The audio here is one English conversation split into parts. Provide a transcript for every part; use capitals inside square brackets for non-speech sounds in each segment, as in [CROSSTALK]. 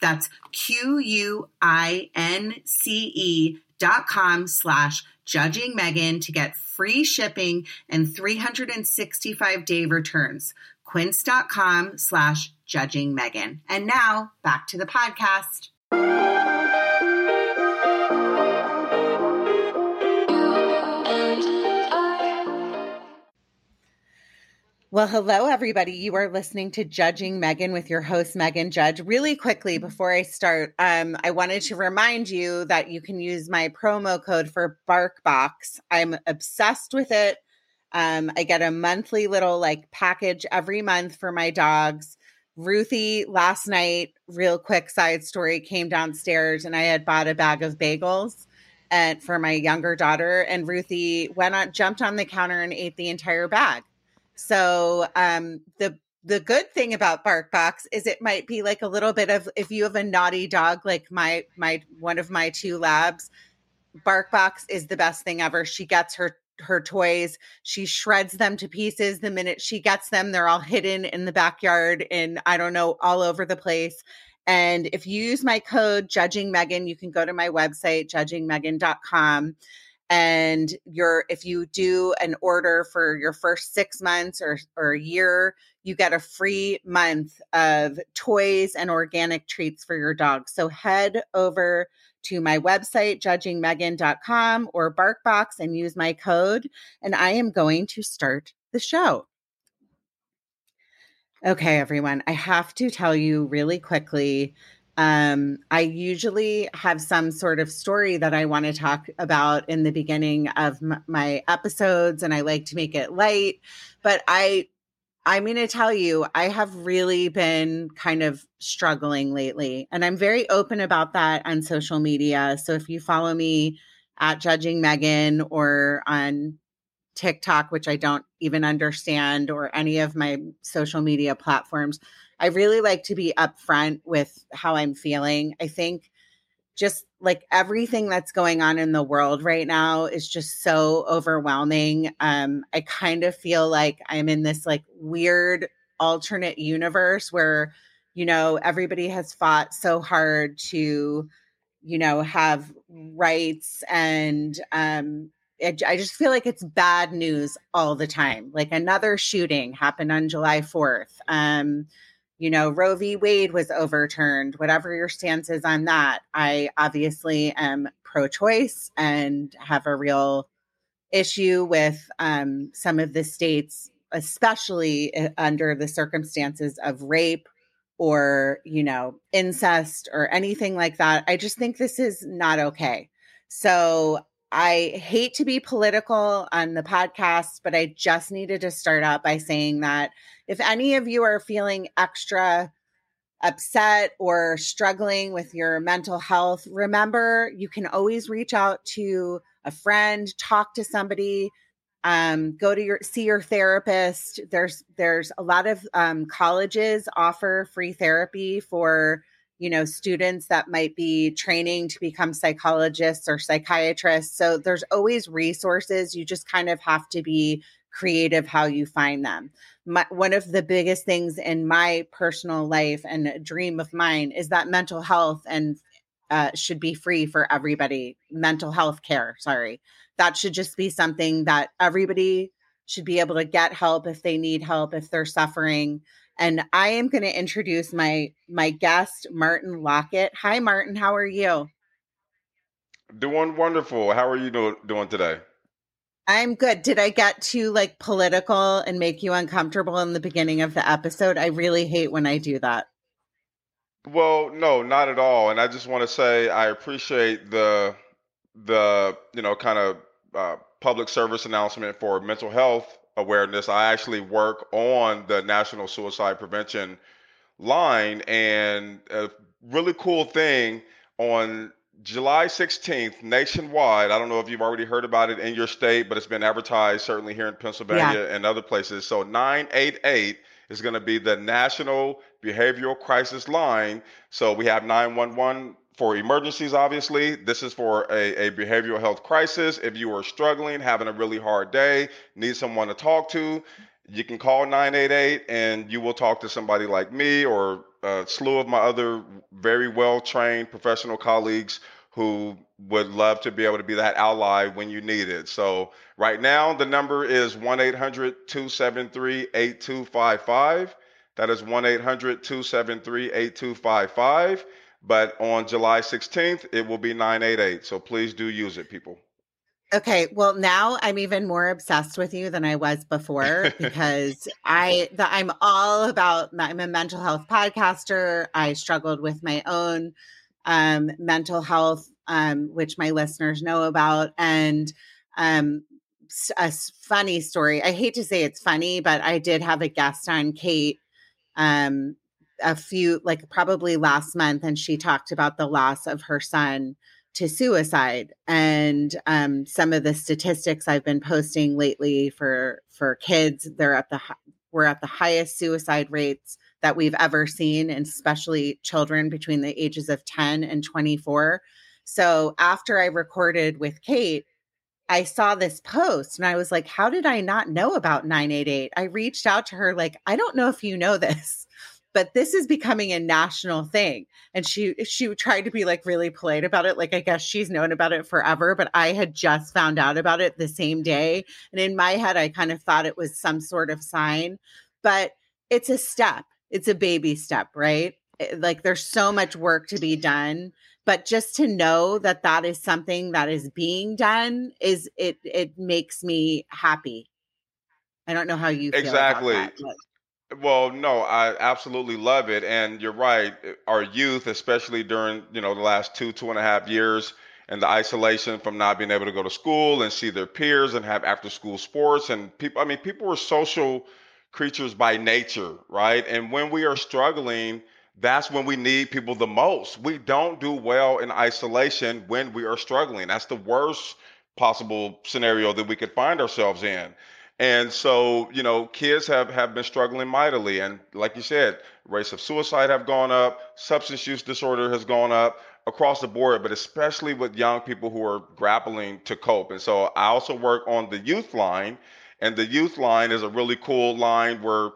That's Q U I N C E dot com slash judging Megan to get free shipping and 365 day returns. Quince.com slash judging Megan. And now back to the podcast. Well, hello, everybody. You are listening to Judging Megan with your host, Megan Judge. Really quickly, before I start, um, I wanted to remind you that you can use my promo code for BarkBox. I'm obsessed with it. Um, I get a monthly little like package every month for my dogs. Ruthie last night, real quick side story, came downstairs and I had bought a bag of bagels and for my younger daughter, and Ruthie went on, jumped on the counter and ate the entire bag. So um, the the good thing about BarkBox is it might be like a little bit of if you have a naughty dog like my my one of my two labs, BarkBox is the best thing ever. She gets her her toys, she shreds them to pieces the minute she gets them. They're all hidden in the backyard and I don't know all over the place. And if you use my code judging Megan, you can go to my website judgingmegan.com and your if you do an order for your first six months or, or a year you get a free month of toys and organic treats for your dog. So head over to my website judgingmegan.com or barkbox and use my code and i am going to start the show. Okay everyone i have to tell you really quickly um, I usually have some sort of story that I want to talk about in the beginning of m- my episodes, and I like to make it light. But I, I'm going to tell you, I have really been kind of struggling lately, and I'm very open about that on social media. So if you follow me at Judging Megan or on TikTok, which I don't even understand, or any of my social media platforms, I really like to be upfront with how I'm feeling. I think just like everything that's going on in the world right now is just so overwhelming. Um, I kind of feel like I'm in this like weird alternate universe where, you know, everybody has fought so hard to, you know, have rights and um, it, I just feel like it's bad news all the time. Like another shooting happened on July 4th. Um, you know, Roe v. Wade was overturned, whatever your stance is on that. I obviously am pro choice and have a real issue with um, some of the states, especially uh, under the circumstances of rape or, you know, incest or anything like that. I just think this is not okay. So I hate to be political on the podcast, but I just needed to start out by saying that if any of you are feeling extra upset or struggling with your mental health, remember you can always reach out to a friend, talk to somebody, um, go to your see your therapist. There's there's a lot of um, colleges offer free therapy for you know, students that might be training to become psychologists or psychiatrists. So there's always resources. You just kind of have to be creative how you find them. My, one of the biggest things in my personal life and a dream of mine is that mental health and uh, should be free for everybody. Mental health care, sorry. That should just be something that everybody should be able to get help if they need help, if they're suffering. And I am going to introduce my my guest, Martin Lockett. Hi, Martin. How are you? Doing wonderful. How are you do- doing today? I'm good. Did I get too like political and make you uncomfortable in the beginning of the episode? I really hate when I do that. Well, no, not at all. And I just want to say I appreciate the the you know kind of uh, public service announcement for mental health awareness. I actually work on the National Suicide Prevention line, and a really cool thing on July 16th, nationwide. I don't know if you've already heard about it in your state, but it's been advertised certainly here in Pennsylvania yeah. and other places. So 988 is going to be the National Behavioral Crisis Line. So we have 911 for emergencies, obviously. This is for a, a, behavioral health crisis. If you are struggling, having a really hard day, need someone to talk to, you can call 988 and you will talk to somebody like me or a slew of my other very well trained professional colleagues who would love to be able to be that ally when you need it. So, right now, the number is 1 800 273 8255. That is 1 800 273 8255. But on July 16th, it will be 988. So please do use it, people. Okay, well now I'm even more obsessed with you than I was before [LAUGHS] because I the, I'm all about I'm a mental health podcaster. I struggled with my own um, mental health, um, which my listeners know about, and um, a funny story. I hate to say it's funny, but I did have a guest on Kate um, a few like probably last month and she talked about the loss of her son to suicide and um, some of the statistics i've been posting lately for for kids they're at the we're at the highest suicide rates that we've ever seen and especially children between the ages of 10 and 24 so after i recorded with kate I saw this post and I was like, how did I not know about 988? I reached out to her, like, I don't know if you know this but this is becoming a national thing and she she tried to be like really polite about it like i guess she's known about it forever but i had just found out about it the same day and in my head i kind of thought it was some sort of sign but it's a step. It's a baby step right? Eh, like there's so much work to be done but just to know that that is something that is being done is it it makes me happy. I don't know how you exactly. that, well, no, I absolutely love it, and you're right. Our youth, especially during you know the last two two and a half years, and the isolation from not being able to go to school and see their peers and have after school sports, and people. I mean, people are social creatures by nature, right? And when we are struggling, that's when we need people the most. We don't do well in isolation when we are struggling. That's the worst possible scenario that we could find ourselves in. And so, you know, kids have, have been struggling mightily. And like you said, rates of suicide have gone up, substance use disorder has gone up across the board, but especially with young people who are grappling to cope. And so I also work on the youth line, and the youth line is a really cool line where,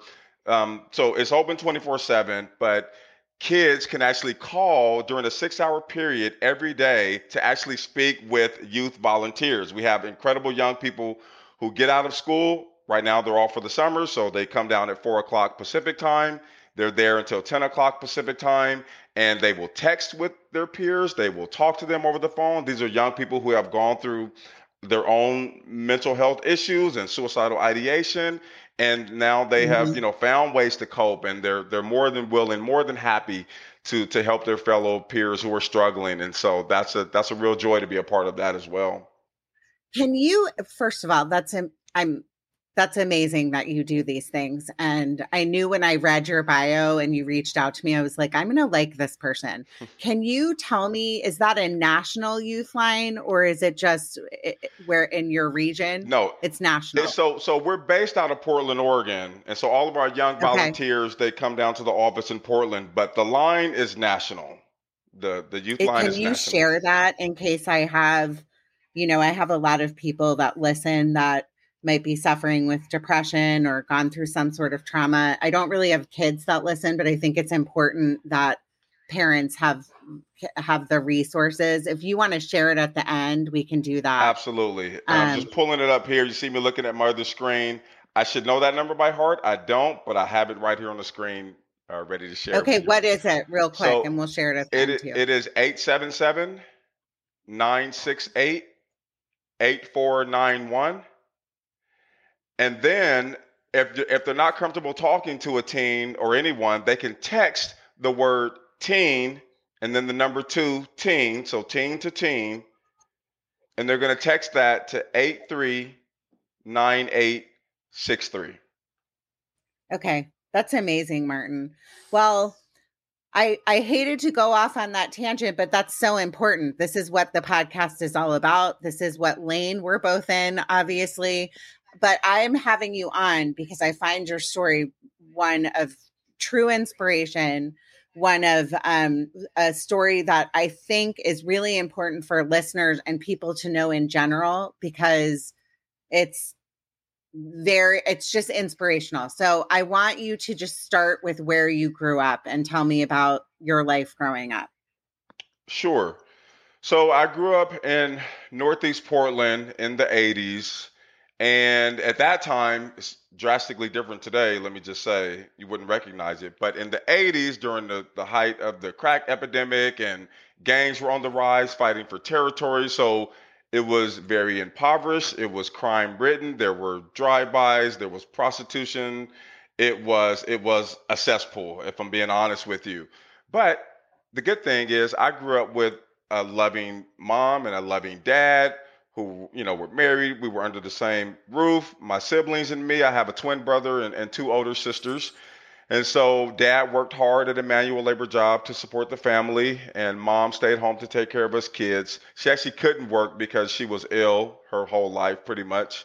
um, so it's open 24 7, but kids can actually call during a six hour period every day to actually speak with youth volunteers. We have incredible young people who get out of school. Right now, they're off for the summer, so they come down at four o'clock Pacific time. They're there until 10 o'clock Pacific time, and they will text with their peers. They will talk to them over the phone. These are young people who have gone through their own mental health issues and suicidal ideation and now they have mm-hmm. you know found ways to cope and they're they're more than willing more than happy to to help their fellow peers who are struggling and so that's a that's a real joy to be a part of that as well can you, first of all, that's, I'm that's amazing that you do these things. And I knew when I read your bio and you reached out to me, I was like, I'm going to like this person. [LAUGHS] Can you tell me, is that a national youth line or is it just eh, eh, where in your region? No, it's national. So, so we're based out of Portland, Oregon. And so all of our young volunteers, okay. they come down to the office in Portland, but the line is national. The, the youth it, line can is you national. share that in case I have, you know, I have a lot of people that listen that might be suffering with depression or gone through some sort of trauma. I don't really have kids that listen, but I think it's important that parents have have the resources. If you want to share it at the end, we can do that. Absolutely. Um, I'm just pulling it up here. You see me looking at my other screen. I should know that number by heart. I don't, but I have it right here on the screen uh, ready to share. Okay, what is it real quick so and we'll share it at the it, end too. It is 877 968 8491 and then if, if they're not comfortable talking to a teen or anyone, they can text the word teen and then the number two teen, so teen to teen, and they're going to text that to 839863. Okay, that's amazing, Martin. Well, I I hated to go off on that tangent, but that's so important. This is what the podcast is all about. This is what lane we're both in, obviously but I'm having you on because I find your story one of true inspiration, one of um, a story that I think is really important for listeners and people to know in general because it's very it's just inspirational. So I want you to just start with where you grew up and tell me about your life growing up. Sure. So I grew up in Northeast Portland in the 80s. And at that time, it's drastically different today, let me just say. You wouldn't recognize it. But in the 80s, during the, the height of the crack epidemic and gangs were on the rise fighting for territory. So it was very impoverished. It was crime ridden. There were drive-bys. There was prostitution. It was it was a cesspool, if I'm being honest with you. But the good thing is I grew up with a loving mom and a loving dad who you know were married. We were under the same roof. My siblings and me. I have a twin brother and, and two older sisters. And so dad worked hard at a manual labor job to support the family, and mom stayed home to take care of us kids. She actually couldn't work because she was ill her whole life, pretty much.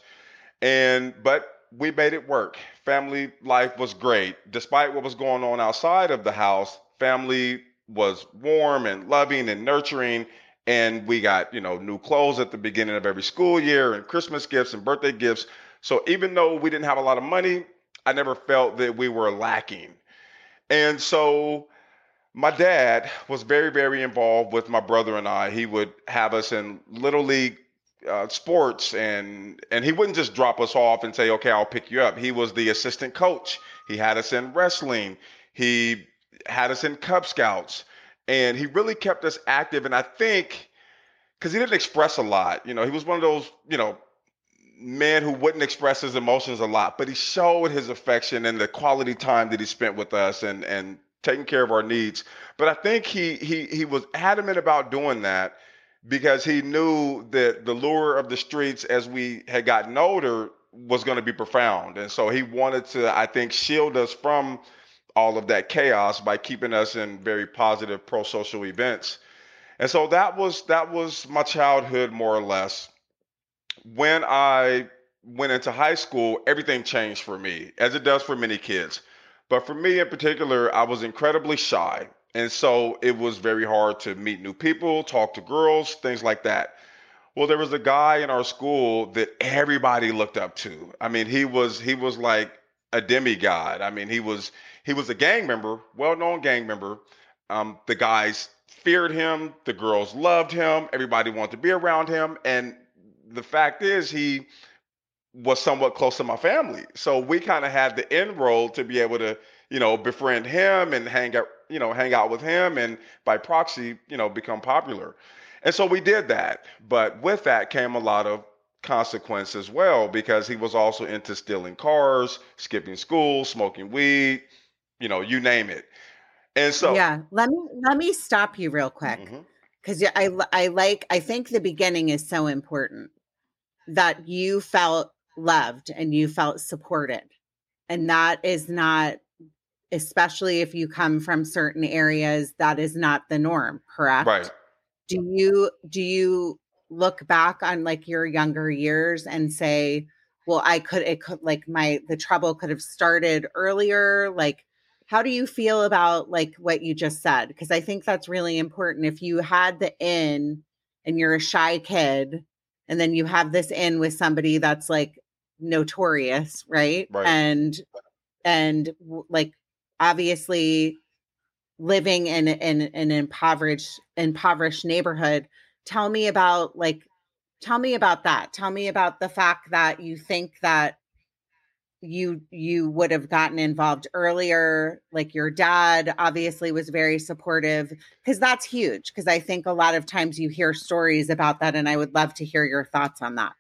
And but we made it work. Family life was great. Despite what was going on outside of the house, family was warm and loving and nurturing and we got you know new clothes at the beginning of every school year and christmas gifts and birthday gifts so even though we didn't have a lot of money i never felt that we were lacking. And so my dad was very very involved with my brother and i. He would have us in little league uh, sports and and he wouldn't just drop us off and say okay i'll pick you up. He was the assistant coach. He had us in wrestling. He had us in cub scouts. And he really kept us active. And I think because he didn't express a lot, you know, he was one of those, you know, men who wouldn't express his emotions a lot, but he showed his affection and the quality time that he spent with us and and taking care of our needs. But I think he he he was adamant about doing that because he knew that the lure of the streets as we had gotten older was going to be profound. And so he wanted to, I think, shield us from all of that chaos by keeping us in very positive pro-social events. And so that was that was my childhood more or less. When I went into high school, everything changed for me, as it does for many kids. But for me in particular, I was incredibly shy. And so it was very hard to meet new people, talk to girls, things like that. Well, there was a guy in our school that everybody looked up to. I mean, he was he was like a demigod. I mean, he was he was a gang member, well-known gang member. Um, the guys feared him. The girls loved him. Everybody wanted to be around him. And the fact is, he was somewhat close to my family. So we kind of had the inroad to be able to, you know, befriend him and hang out, you know, hang out with him and by proxy, you know, become popular. And so we did that. But with that came a lot of consequence as well because he was also into stealing cars, skipping school, smoking weed, you know, you name it. And so Yeah, let me let me stop you real quick. Mm-hmm. Cuz I I like I think the beginning is so important that you felt loved and you felt supported. And that is not, especially if you come from certain areas, that is not the norm, correct? Right. Do you, do you look back on like your younger years and say, well, I could, it could like my, the trouble could have started earlier? Like, how do you feel about like what you just said? Because I think that's really important. If you had the in and you're a shy kid, and then you have this in with somebody that's like notorious, right? Right. And and like obviously living in in, in an impoverished impoverished neighborhood. Tell me about like tell me about that. Tell me about the fact that you think that you you would have gotten involved earlier like your dad obviously was very supportive because that's huge because i think a lot of times you hear stories about that and i would love to hear your thoughts on that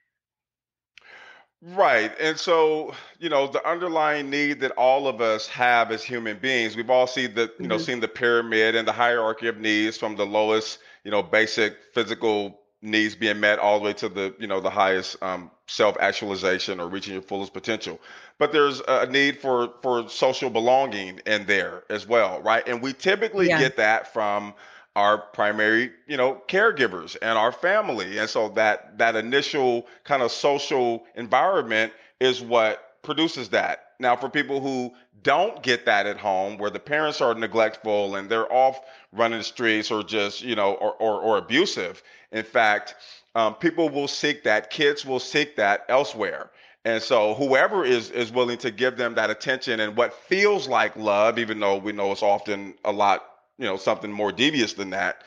Right. And so, you know, the underlying need that all of us have as human beings, we've all seen the, you know, hmm seen the pyramid and the hierarchy of needs from the lowest, you know, basic physical needs being met all the way to the, you know, the highest um, self-actualization or reaching your fullest potential. But there's a need for for social belonging in there as well, right? And we typically yeah get that from our primary, you know, caregivers and our family. And so that that initial kind of social environment is what produces that. Now, for people who don't get that at home, where the parents are neglectful and they're off running the streets or just, you know, or or, or abusive, in fact, um, people will seek that. Kids will seek that elsewhere. And so whoever is is willing to give them that attention and what feels like love, even though we know it's often a lot you know something more devious than that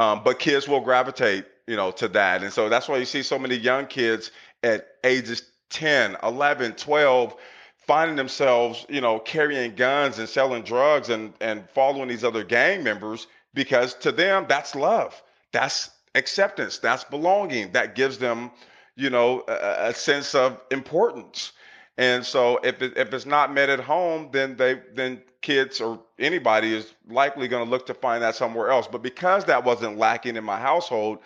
um, but kids will gravitate you know to that. And so that's why you see so many young kids at ages 10 11 12 finding themselves you know carrying guns and selling drugs and and following these other gang members because to them that's love. That's acceptance. That's belonging. That gives them you know a, a sense of importance and so if it, if it's not met at home, then they then kids or anybody is likely going to look to find that somewhere else. But because that wasn't lacking in my household,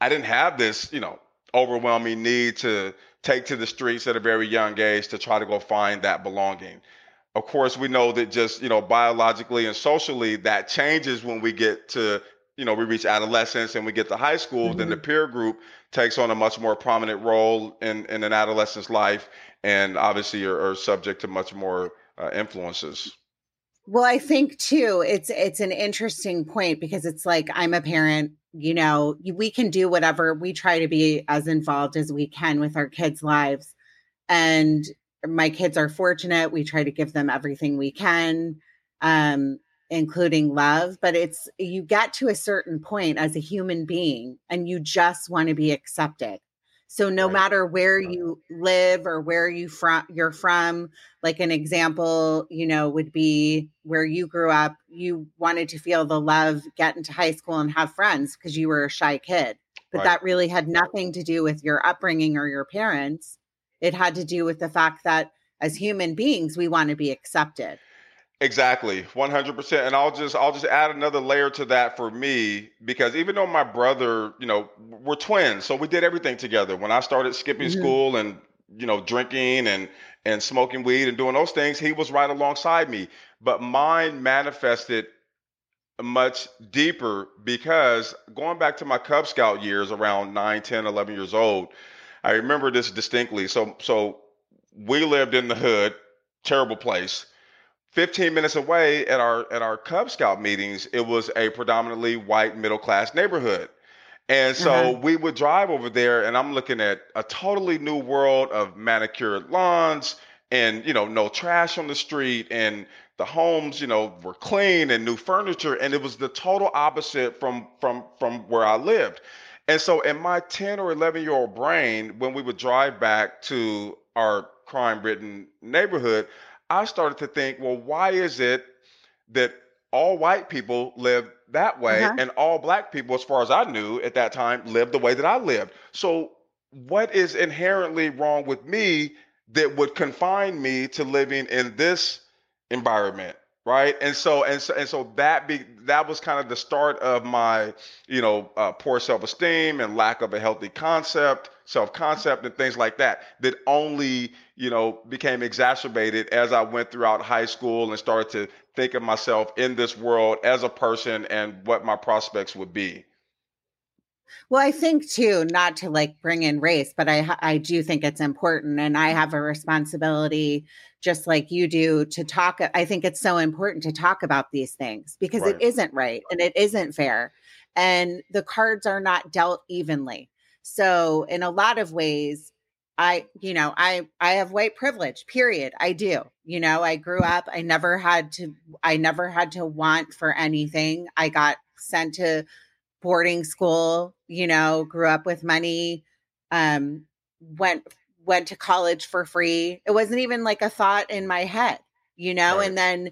I didn't have this, you know, overwhelming need to take to the streets at a very young age to try to go find that belonging. Of course, we know that just, you know, biologically and socially that changes when we get to, you know, we reach adolescence and we get to high school, then the hmm peer group takes on a much more prominent role in, in an adolescent's life and obviously are, are subject to much more uh, influences. well i think too it's it's an interesting point because it's like i'm a parent you know we can do whatever we try to be as involved as we can with our kids lives. And my kids are fortunate we try to give them everything we can. Um including love but it's you get to a certain point as a human being and you just want to be accepted so no Right. matter where you live or where you from you're from like an example you know would be where you grew up you wanted to feel the love get into high school and have friends because you were a shy kid but Right. that really had nothing to do with your upbringing or your parents it had to do with the fact that as human beings, we want to be accepted. Exactly, 100%. And I'll just I'll just add another layer to that for me because even though my brother, you know, we're twins, so we did everything together. When I started skipping hmm school and, you know, drinking and and smoking weed and doing those things, he was right alongside me. But mine manifested much deeper because going back to my Cub Scout years around 9, 10, 11 years old, I remember this distinctly. So so we lived in the hood, terrible place 15 minutes away at our at our Cub Scout meetings, it was a predominantly white middle class neighborhood. And so Uh-huh. we would drive over there and I'm looking at a totally new world of manicured lawns and you know no trash on the street and the homes you know were clean and new furniture and it was the total opposite from from from where I lived. And so in my 10 or 11 year old brain when we would drive back to our crime ridden neighborhood I started to think, well, why is it that all white people live that way Uh-huh. and all black people, as far as I knew at that time, lived the way that I lived? So, what is inherently wrong with me that would confine me to living in this environment? Right? And so and so and so that be that was kind of the start of my you know uh, poor self-esteem and lack of a healthy concept self-concept and things like that that only you know became exacerbated as i went throughout high school and started to think of myself in this world as a person and what my prospects would be. Well, I think too, not to like bring in race, but I I do think it's important, and I have a responsibility, just like you do, to talk. I think it's so important to talk about these things because right. it isn't right and it isn't fair, and the cards are not dealt evenly. So, in a lot of ways, I, you know, I I have white privilege. Period. I do. You know, I grew up. I never had to. I never had to want for anything. I got sent to boarding school, you know, grew up with money, um, went went to college for free. It wasn't even like a thought in my head, you know, right. and then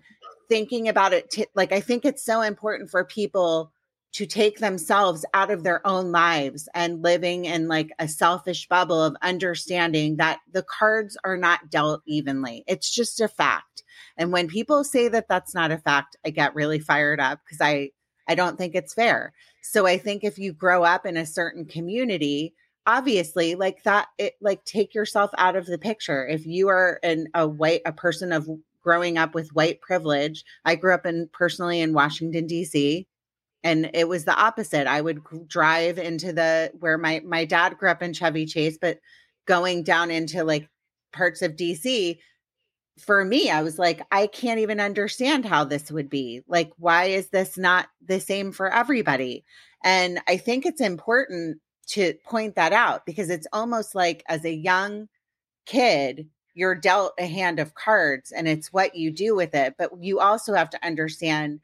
thinking about it t- like I think it's so important for people to take themselves out of their own lives and living in like a selfish bubble of understanding that the cards are not dealt evenly. It's just a fact. And when people say that that's not a fact, I get really fired up because I I don't think it's fair. So I think if you grow up in a certain community, obviously like that it like take yourself out of the picture. If you are an a white a person of growing up with white privilege, I grew up in personally in Washington DC and it was the opposite. I would drive into the where my my dad grew up in Chevy Chase, but going down into like parts of DC, for me, I was like, I can't even understand how this would be. Like, why is this not the same for everybody? And I think it's important to point that out because it's almost like as a young kid, you're dealt a hand of cards and it's what you do with it. But you also have to understand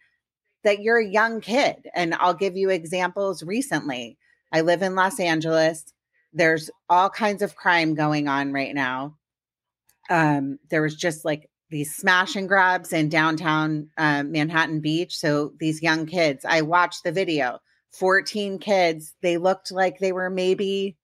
that you're a young kid. And I'll give you examples recently. I live in Los Angeles. There's all kinds of crime going on right now um, there was just like these smash and grabs in downtown uh, Manhattan Beach. So these young kids, I watched the video, 14 kids, they looked like they were maybe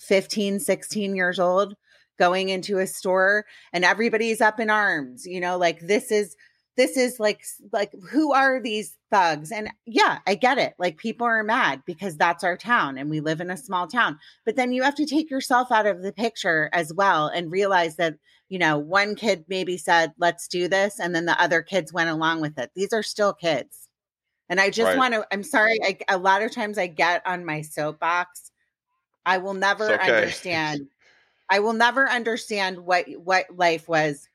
15, 16 years old going into a store and everybody's up in arms, you know, like this is this is like like who are these thugs? And yeah i get it. Like people are mad because that's our town and we live in a small town. But then you have to take yourself out of the picture as well and realize that you know one kid maybe said let's do this and then the other kids went along with it. These are still kids and i just right. want to i'm sorry I, a lot of times i get on my soapbox i will never okay. understand i will never understand what what life was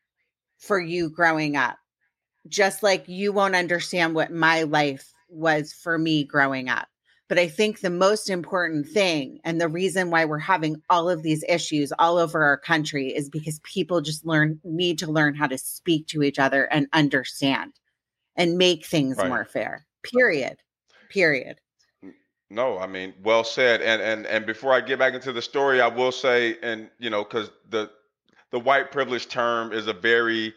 for you growing up just like you won't understand what my life was for me growing up. But I think the most important thing and the reason why we're having all of these issues all over our country is because people just learn need to learn how to speak to each other and understand and make things right. more fair. Period. Period. No, I mean, well said. And and and before I get back into the story, I will say, and you know, because the the white privilege term is a very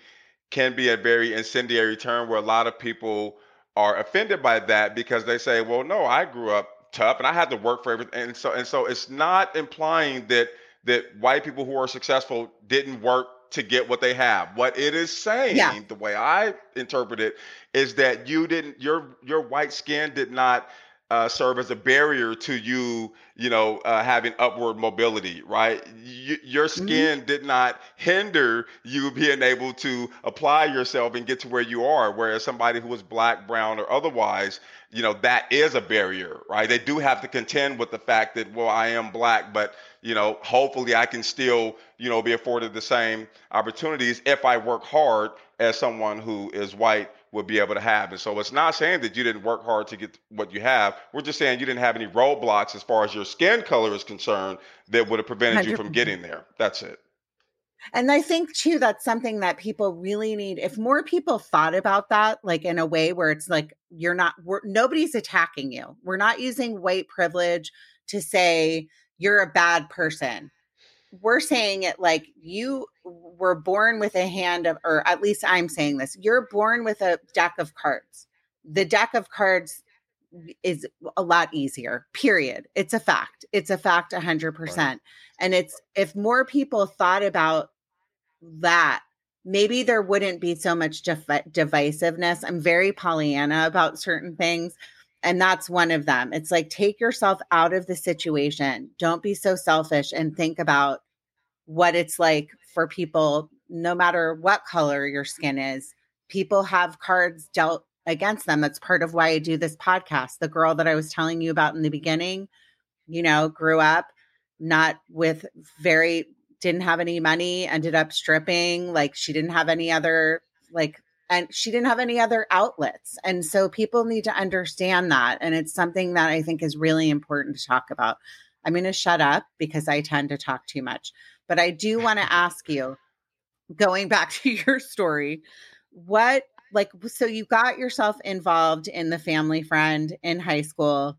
can be a very incendiary term where a lot of people are offended by that because they say, well, no, I grew up tough and I had to work for everything. And so and so it's not implying that that white people who are successful didn't work to get what they have. What it is saying, yeah. the way I interpret it, is that you didn't your your white skin did not uh, serve as a barrier to you, you know, uh, having upward mobility, right? Y- your mm-hmm. skin mm-hmm. did not hinder you being able to apply yourself and get to where you are. Whereas somebody who is black, brown, or otherwise, you know, that is a barrier, right? They do have to contend with the fact that, well, I am black, but you know, hopefully I can still, you know, be afforded the same opportunities if I work hard as someone who is white would be able to have. And so it's not saying that you didn't work hard to get what you have. We're just saying you didn't have any roadblocks as far as your skin color is concerned that would have prevented 100%. you from getting there. That's it. And I think too, that's something that people really need. If more people thought about that, like in a way where it's like, you're not, nobody's attacking you. We're not using white privilege to say you're a bad person we're saying it like you were born with a hand of, or at least I'm saying this, you're born with a deck of cards. The deck of cards is a lot easier, period. It's a fact. It's a fact 100%. Right. And it's, if more people thought about that, maybe there wouldn't be so much def- divisiveness. I'm very Pollyanna about certain things. And that's one of them. It's like take yourself out of the situation. Don't be so selfish and think about what it's like for people, no matter what color your skin is. People have cards dealt against them. That's part of why I do this podcast. The girl that I was telling you about in the beginning, you know, grew up not with very didn't have any money, ended up stripping, like she didn't have any other like and she didn't have any other outlets. And so people need to understand that and it's something that I think is really important to talk about. I'm going to shut up because I tend to talk too much. But I do want to [LAUGHS] ask you going back [LAUGHS] to your story, what like so you got yourself involved in the family friend in high school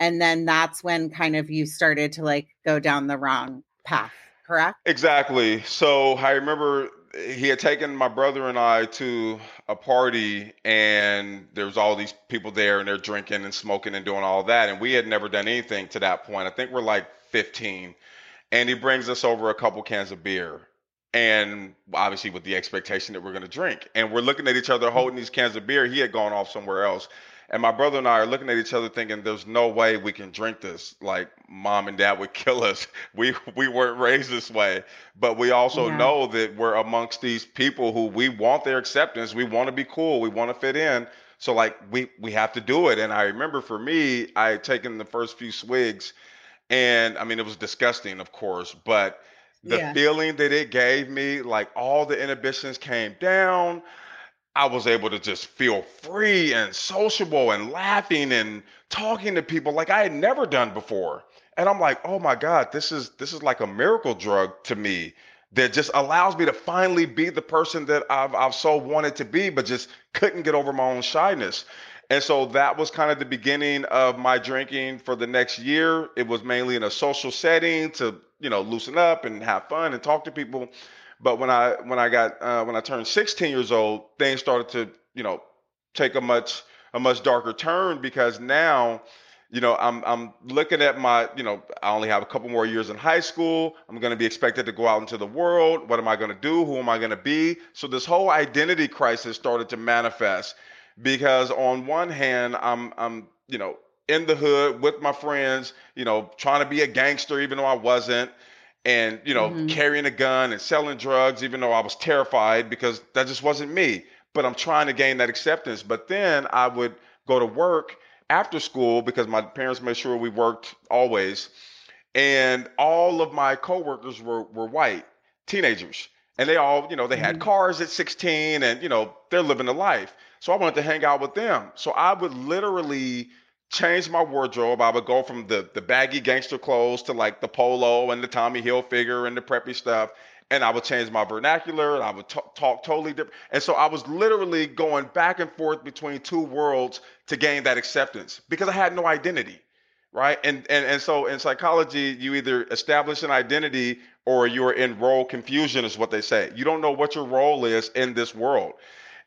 and then that's when kind of you started to like go down the wrong path correct? Exactly. So i remember eh, he had taken my brother and i to a party and there was all these people there and they're drinking and smoking and doing all that and we had never done anything to that point. I think we're like 15 and he brings us over a couple cans of beer and obviously with the expectation that we're going to drink. And we're looking at each other mm-hmm. holding these cans of beer. He had gone off somewhere else. And my brother and I are looking at each other thinking, there's no way we can drink this. Like mom and dad would kill us. [LAUGHS] We we weren't raised this way. But we also yeah. know that we're amongst these people who we want their acceptance. We want to be cool. We want to fit in. So like we we have to do it. And I remember for me, I had taken the first few swigs and I mean it was disgusting, of course, but the yeah. feeling that it gave me, like all the inhibitions came down. I was able to just feel free and sociable and laughing and talking to people like I had never done before. And I'm like, oh my God, this is this is like a miracle drug to me that just allows me to finally be the person that I've I've so wanted to be, but just couldn't get over my own shyness. And so that was kind of the beginning of my drinking for the next year. It was mainly in a social setting to you know loosen up and have fun and talk to people. But when I when I got uh, when I turned 16 years old, things started to you know take a much a much darker turn because now you know I'm I'm looking at my you know I only have a couple more years in high school. I'm going to be expected to go out into the world. What am I going to do? Who am I going to be? So this whole identity crisis started to manifest because on one hand I'm I'm you know in the hood with my friends, you know, trying to be a gangster even though I wasn't, and you know, mm-hmm. carrying a gun and selling drugs even though I was terrified because that just wasn't me. But I'm trying to gain that acceptance. But then I would go to work after school because my parents made sure we worked always, and all of my coworkers were were white teenagers, and they all, you know, they had mm-hmm. cars at 16, and you know, they're living a life. So I wanted to hang out with them. So I would literally change my wardrobe. I would go from the the baggy gangster clothes to like the polo and the Tommy Hilfiger and the preppy stuff. And I would change my vernacular and I would t- talk totally different. And so I was literally going back and forth between two worlds to gain that acceptance because I had no identity. Right. And, and, and so in psychology, you either establish an identity or you're in role confusion, is what they say. You don't know what your role is in this world.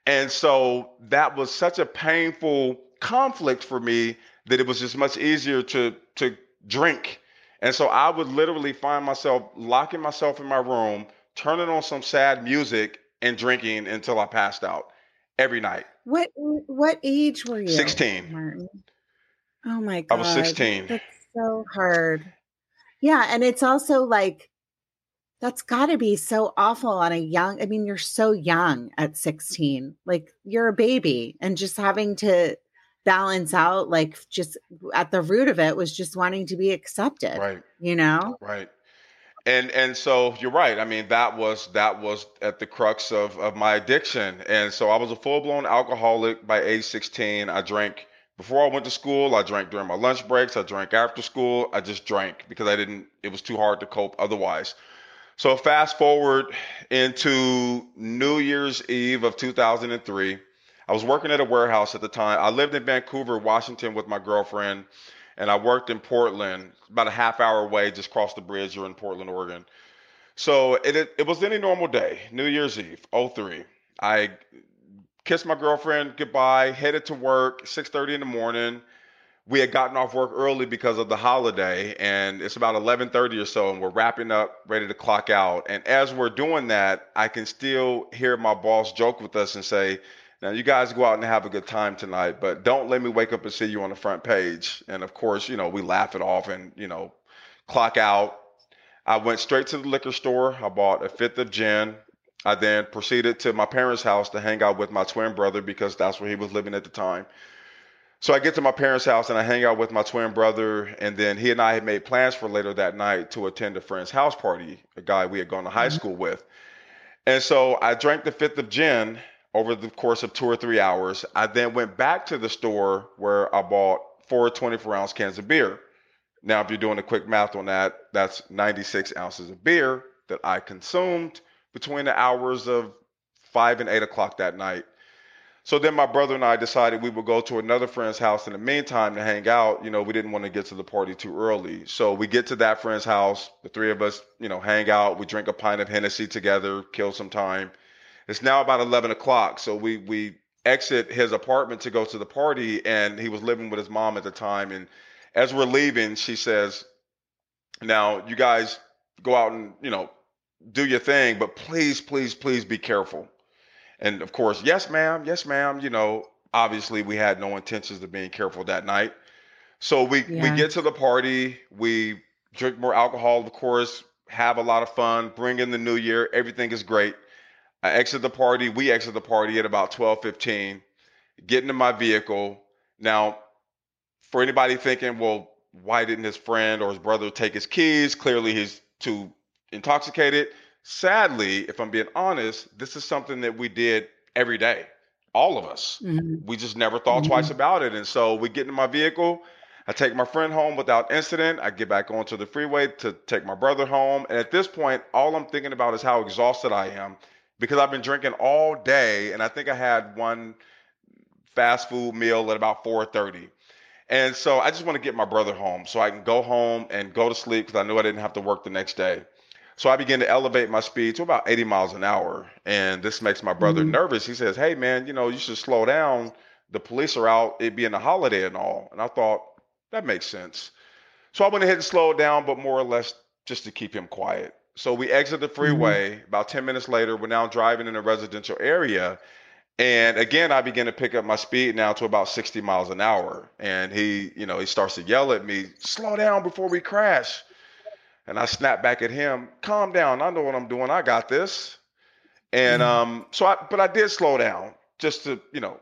And so that was such a painful conflict for me that it was just much easier to to drink. And so I would literally find myself locking myself in my room, turning on some sad music and drinking until I passed out every night. What what age were you? 16. Martin? Oh my god. I was 16. That's so hard. Yeah, and it's also like that's got to be so awful on a young I mean you're so young at 16. Like you're a baby and just having to balance out like just at the root of it was just wanting to be accepted right you know right and and so you're right i mean that was that was at the crux of of my addiction and so i was a full-blown alcoholic by age 16 i drank before i went to school i drank during my lunch breaks i drank after school i just drank because i didn't it was too hard to cope otherwise so fast forward into new year's eve of 2003 I was working at a warehouse at the time. I lived in Vancouver, Washington with my girlfriend, and I worked in Portland, about a half hour away, just cross the bridge. You're in Portland, Oregon. So it, it, it was any normal day, New Year's Eve, 03. I kissed my girlfriend goodbye, headed to work, 6:30 in the morning. we had gotten off work early because of the holiday and it's about 11:30 or so and we're wrapping up ready to clock out. And as we're doing that I can still hear my boss joke with us and say now you guys go out and have a good time tonight but don't let me wake up and see you on the front page. And of course you know we laugh it off and you know clock out. I went straight to the liquor store. I bought a fifth of gin I then proceeded to my parents' house to hang out with my twin brother because that's where he was living at the time so I get to my parents' house and I hang out with my twin brother, and then he and I had made plans for later that night to attend a friend's house party, a guy we had gone to high mm-hmm. school with. And so I drank the fifth of gin over the course of two or three hours. I then went back to the store where I bought four 24 ounce cans of beer. Now, if you're doing a quick math on that, that's 96 ounces of beer that I consumed between the hours of five and eight o'clock that night. So then my brother and I decided we would go to another friend's house in the meantime to hang out. You know, we didn't want to get to the party too early. So we get to that friend's house. The three of us, you know, hang out. We drink a pint of Hennessy together, kill some time. It's now about 11 o'clock. So we, we exit his apartment to go to the party. And he was living with his mom at the time. And as we're leaving, she says, Now, you guys go out and, you know, do your thing, but please, please, please be careful. And of course, yes, ma'am, yes, ma'am. You know, obviously we had no intentions of being careful that night. So we yeah. we get to the party, we drink more alcohol, of course, have a lot of fun, bring in the new year, everything is great. I exit the party, we exit the party at about 12:15, get into my vehicle. Now, for anybody thinking, well, why didn't his friend or his brother take his keys? Clearly he's too intoxicated. Sadly, if I'm being honest, this is something that we did every day, all of us. Mm-hmm. We just never thought mm-hmm. twice about it. And so we get in my vehicle. I take my friend home without incident. I get back onto the freeway to take my brother home. And at this point, all I'm thinking about is how exhausted I am because I've been drinking all day. And I think I had one fast food meal at about 4:30. And so I just want to get my brother home so I can go home and go to sleep because I knew I didn't have to work the next day. So I begin to elevate my speed to about 80 miles an hour. And this makes my brother mm-hmm. nervous. He says, Hey, man, you know, you should slow down. The police are out, it being a holiday and all. And I thought, that makes sense. So I went ahead and slowed down, but more or less just to keep him quiet. So we exit the freeway. Mm-hmm. About 10 minutes later, we're now driving in a residential area. And again, I begin to pick up my speed now to about 60 miles an hour. And he, you know, he starts to yell at me, slow down before we crash. And I snapped back at him, calm down. I know what I'm doing. I got this. And mm-hmm. um, so I, but I did slow down just to, you know,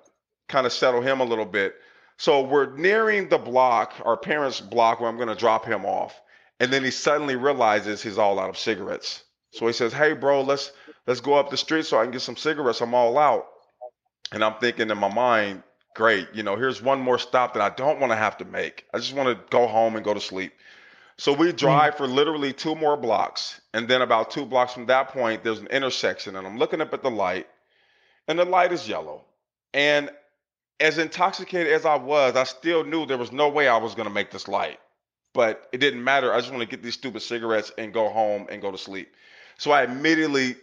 kind of settle him a little bit. So we're nearing the block, our parents' block, where I'm going to drop him off. And then he suddenly realizes he's all out of cigarettes. So he says, "Hey, bro, let's let's go up the street so I can get some cigarettes. I'm all out." And I'm thinking in my mind, great, you know, here's one more stop that I don't want to have to make. I just want to go home and go to sleep. So we mm. drive for literally two more blocks. And then about two blocks from that point, there's an intersection. And I'm looking up at the light, and the light is yellow. And as intoxicated as I was, I still knew there was no way I was going to make this light. But it didn't matter. I just want to get these stupid cigarettes and go home and go to sleep. So I immediately,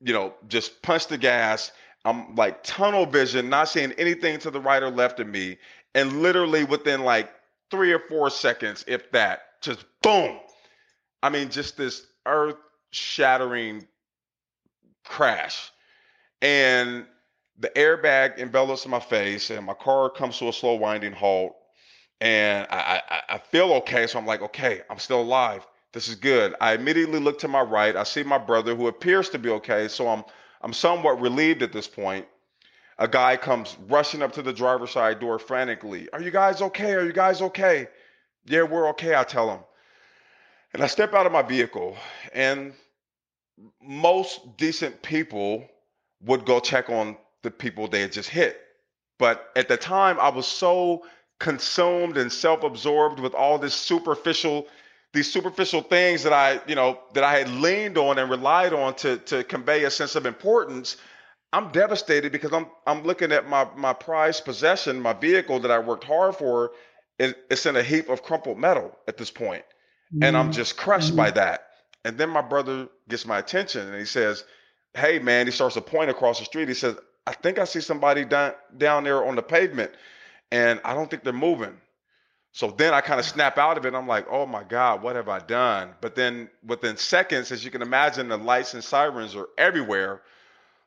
you know, just punched the gas. I'm like tunnel vision, not seeing anything to the right or left of me. And literally within like three or four seconds, if that, just boom. I mean, just this earth shattering crash. And the airbag envelops my face, and my car comes to a slow winding halt. And I, I, I feel okay. So I'm like, okay, I'm still alive. This is good. I immediately look to my right. I see my brother who appears to be okay. So I'm I'm somewhat relieved at this point. A guy comes rushing up to the driver's side door frantically. Are you guys okay? Are you guys okay? Yeah, we're okay, I tell them. And I step out of my vehicle, and most decent people would go check on the people they had just hit. But at the time, I was so consumed and self-absorbed with all this superficial these superficial things that I, you know, that I had leaned on and relied on to to convey a sense of importance. I'm devastated because I'm I'm looking at my my prized possession, my vehicle that I worked hard for, it's in a heap of crumpled metal at this point. Mm-hmm. And I'm mm-hmm. just crushed mm-hmm. by that. And then my brother gets my attention and he says, Hey man, he starts to point across the street. He says, I think I see somebody down down there on the pavement and I don't think they're moving. So then I kind of snap out of it. I'm like, oh my God, what have I done? But then within seconds, as you can imagine, the lights and sirens are everywhere.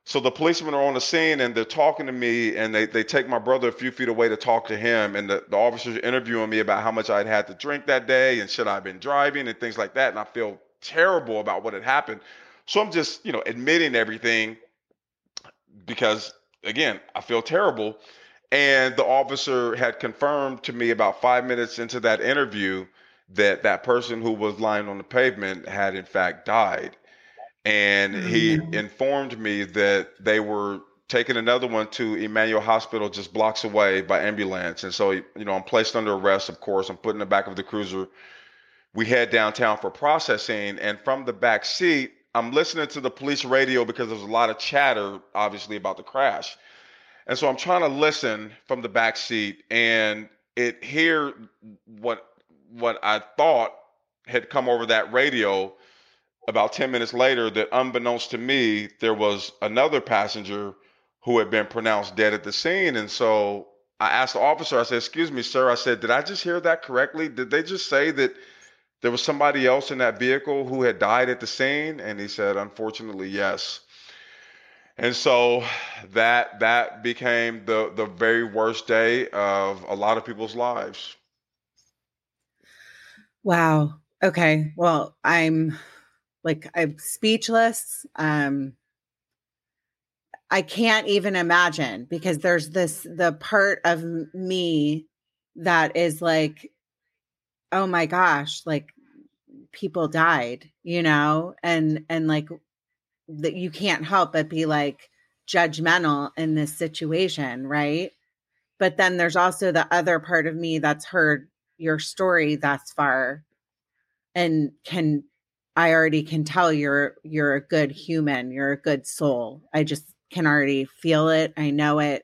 So the policemen are on the scene and they're talking to me and they, they take my brother a few feet away to talk to him. And the, the officers interviewing me about how much I'd had to drink that day and should I have been driving and things like that. And I feel terrible about what had happened. So I'm just, you know, admitting everything because again, I feel terrible. And the officer had confirmed to me about five minutes into that interview that that person who was lying on the pavement had in fact died. And he mm-hmm. informed me that they were taking another one to Emanuel Hospital just blocks away by ambulance. And so, you know, I'm placed under arrest, of course. I'm put in the back of the cruiser. We head downtown for processing. And from the back seat, I'm listening to the police radio because there's a lot of chatter, obviously, about the crash. And so I'm trying to listen from the back seat and it hear what what I thought had come over that radio about 10 minutes later that unbeknownst to me there was another passenger who had been pronounced dead at the scene and so I asked the officer I said excuse me sir I said did I just hear that correctly did they just say that there was somebody else in that vehicle who had died at the scene and he said unfortunately yes and so that that became the the very worst day of a lot of people's lives. Wow. Okay. Well, I'm like I'm speechless. Um I can't even imagine because there's this the part of me that is like oh my gosh, like people died, you know, and and like that you can't help but be like judgmental in this situation, right? But then there's also the other part of me that's heard your story thus far and can I already can tell you're you're a good human, you're a good soul. I just can already feel it. I know it.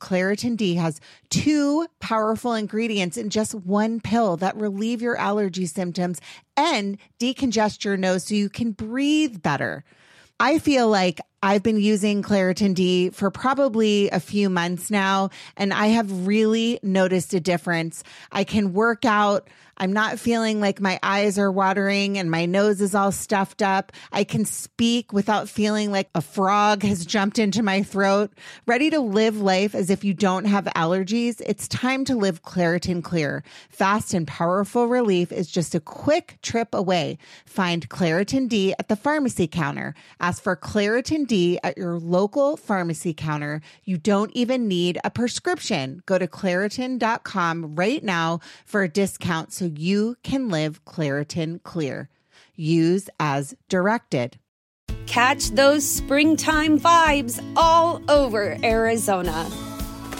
Claritin D has two powerful ingredients in just one pill that relieve your allergy symptoms and decongest your nose so you can breathe better. I feel like I've been using Claritin D for probably a few months now, and I have really noticed a difference. I can work out. I'm not feeling like my eyes are watering and my nose is all stuffed up. I can speak without feeling like a frog has jumped into my throat. Ready to live life as if you don't have allergies? It's time to live Claritin Clear. Fast and powerful relief is just a quick trip away. Find Claritin D at the pharmacy counter. Ask for Claritin D at your local pharmacy counter. You don't even need a prescription. Go to Claritin.com right now for a discount you can live Claritin Clear. Use as directed. Catch those springtime vibes all over Arizona.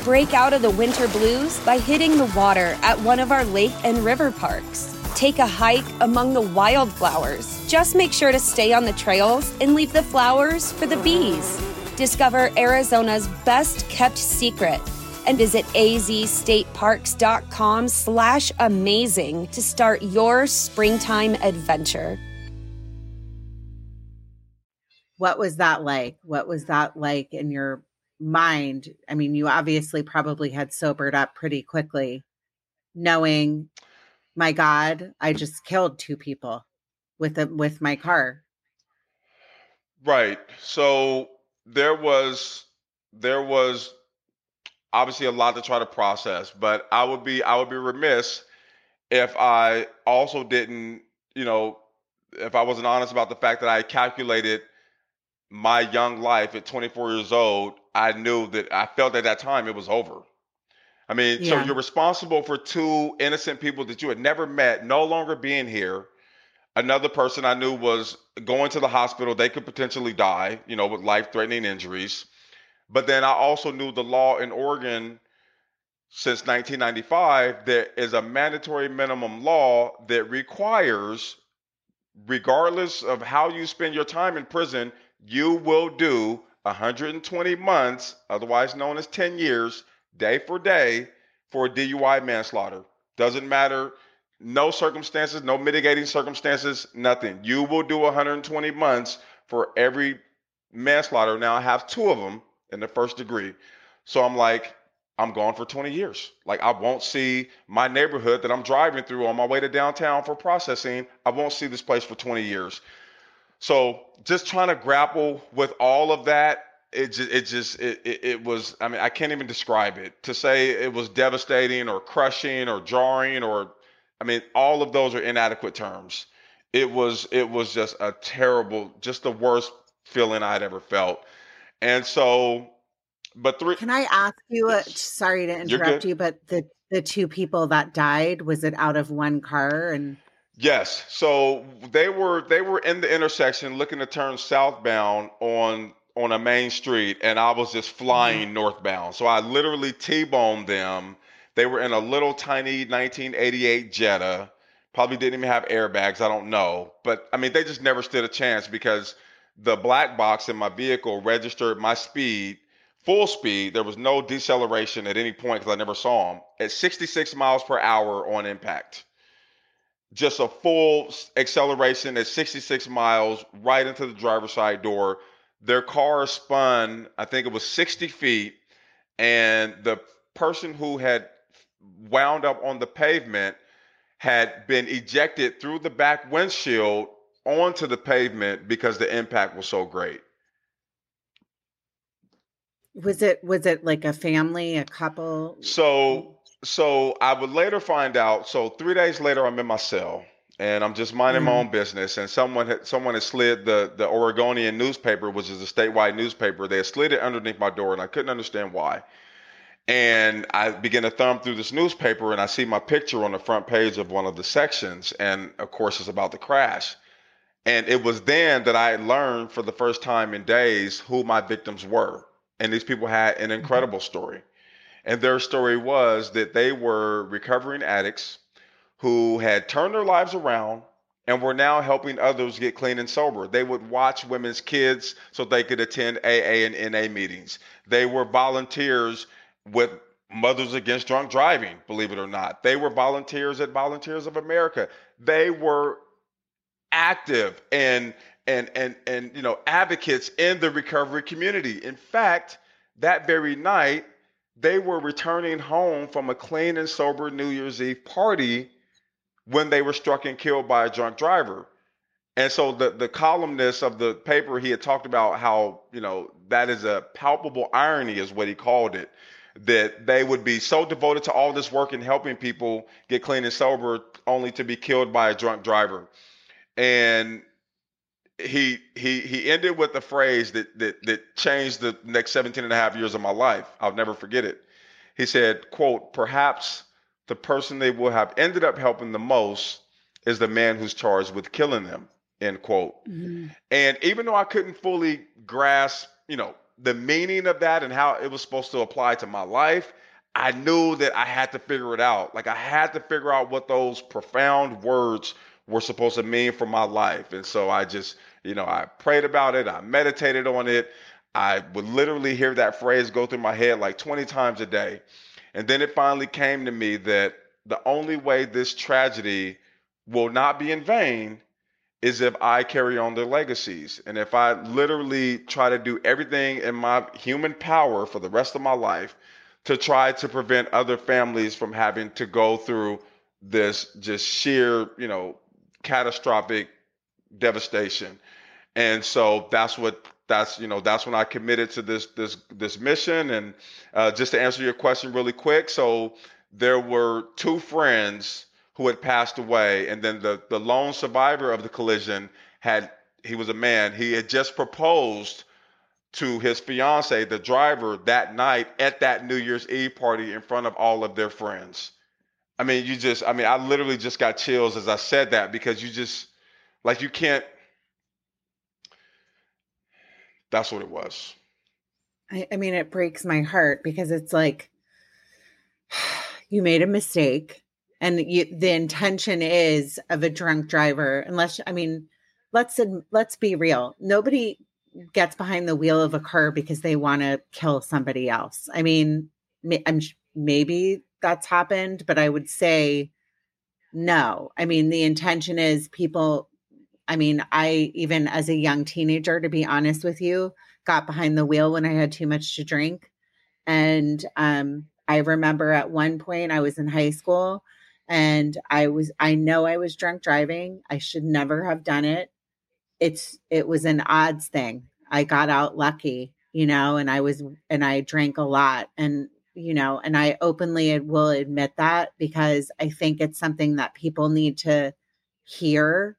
Break out of the winter blues by hitting the water at one of our lake and river parks. Take a hike among the wildflowers. Just make sure to stay on the trails and leave the flowers for the bees. Discover Arizona's best kept secret and visit azstateparks.com slash amazing to start your springtime adventure. What was that like? What was that like in your mind? I mean, you obviously probably had sobered up pretty quickly, knowing, my God, I just killed two people with a, with my car. Right. So there was there was obviously a lot to try to process, but I would be I would be remiss if I also didn't, you know, if I wasn't honest about the fact that I calculated my young life at 24 years old, I knew that I felt at that time it was over. I mean, yeah. so you're responsible for two innocent people that you had never met no longer being here. Another person I knew was going to the hospital. They could potentially die, you know, with life threatening injuries. But then I also knew the law in Oregon since 1995, there is a mandatory minimum law that requires, regardless of how you spend your time in prison, you will do 120 months, otherwise known as 10 years, day for day, for DUI manslaughter. Doesn't matter, no circumstances, no mitigating circumstances, nothing. You will do 120 months for every manslaughter. Now I have two of them in the first degree. So I'm like, I'm gone for 20 years. Like I won't see my neighborhood that I'm driving through on my way to downtown for processing. I won't see this place for 20 years. So just trying to grapple with all of that, it just it just it, it, it was I mean I can't even describe it. To say it was devastating or crushing or jarring or I mean all of those are inadequate terms. It was it was just a terrible, just the worst feeling I'd ever felt. And so but three Can I ask you a, sorry to interrupt you, but the the two people that died was it out of one car and Yes. So they were they were in the intersection looking to turn southbound on on a main street and I was just flying mm-hmm. northbound. So I literally T-boned them. They were in a little tiny 1988 Jetta. Probably didn't even have airbags, I don't know. But I mean they just never stood a chance because the black box in my vehicle registered my speed full speed. There was no deceleration at any point because I never saw him at 66 miles per hour on impact just a full acceleration at 66 miles right into the driver's side door. Their car spun, I think it was 60 feet, and the person who had wound up on the pavement had been ejected through the back windshield onto the pavement because the impact was so great. Was it was it like a family, a couple? So so I would later find out. So three days later, I'm in my cell and I'm just minding mm-hmm. my own business. And someone had someone had slid the the Oregonian newspaper, which is a statewide newspaper. They had slid it underneath my door, and I couldn't understand why. And I begin to thumb through this newspaper, and I see my picture on the front page of one of the sections, and of course, it's about the crash. And it was then that I learned for the first time in days who my victims were. And these people had an mm-hmm. incredible story. And their story was that they were recovering addicts who had turned their lives around and were now helping others get clean and sober. They would watch women's kids so they could attend AA and NA meetings. They were volunteers with Mothers Against Drunk Driving, believe it or not. They were volunteers at Volunteers of America. They were active and and and and you know advocates in the recovery community. In fact, that very night they were returning home from a clean and sober New Year's Eve party when they were struck and killed by a drunk driver. And so the, the columnist of the paper, he had talked about how, you know, that is a palpable irony, is what he called it, that they would be so devoted to all this work and helping people get clean and sober only to be killed by a drunk driver. And he he he ended with a phrase that that that changed the next 17 and a half years of my life. I'll never forget it. He said, quote, perhaps the person they will have ended up helping the most is the man who's charged with killing them, end quote. Mm-hmm. And even though I couldn't fully grasp, you know, the meaning of that and how it was supposed to apply to my life, I knew that I had to figure it out. Like I had to figure out what those profound words were supposed to mean for my life. And so I just you know, I prayed about it, I meditated on it. I would literally hear that phrase go through my head like 20 times a day. And then it finally came to me that the only way this tragedy will not be in vain is if I carry on their legacies. And if I literally try to do everything in my human power for the rest of my life to try to prevent other families from having to go through this just sheer, you know, catastrophic devastation and so that's what that's you know that's when I committed to this this this mission. And uh, just to answer your question really quick, so there were two friends who had passed away, and then the the lone survivor of the collision had he was a man. He had just proposed to his fiance, the driver, that night at that New Year's Eve party in front of all of their friends. I mean, you just, I mean, I literally just got chills as I said that because you just, like, you can't, that's what it was. I, I mean, it breaks my heart because it's like [SIGHS] you made a mistake and you, the intention is of a drunk driver unless i mean let's let's be real nobody gets behind the wheel of a car because they want to kill somebody else i mean i'm maybe that's happened but i would say no. I mean the intention is people i mean i even as a young teenager to be honest with you got behind the wheel when i had too much to drink. And um, i remember at one point i was in high school and i was i know i was drunk driving. I should never have done it. It's it was an odds thing. I got out lucky you know and i was and i drank a lot. And you know and i openly will admit that because i think it's something that people need to hear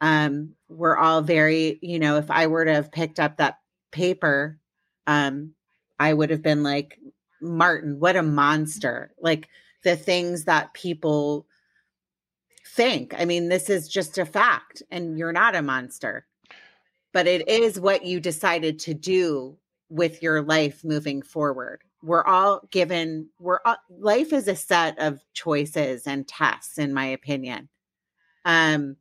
um we're all very you know if i were to have picked up that paper um i would have been like martin what a monster like the things that people think. I mean, this is just a fact, and you're not a monster, but it is what you decided to do with your life moving forward. We're all given, we're all, life is a set of choices and tests, in my opinion. Um,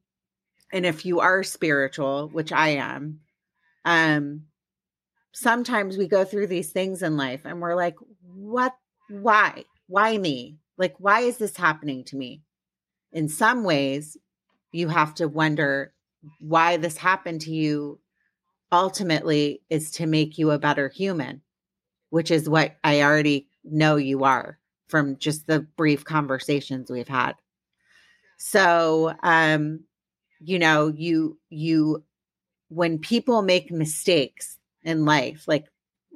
and if you are spiritual, which I am, um, sometimes we go through these things in life and we're like, what, why, why me? Like, why is this happening to me? In some ways, you have to wonder why this happened to you ultimately is to make you a better human, which is what I already know you are from just the brief conversations we've had. So, um, you know, you, you, when people make mistakes in life, like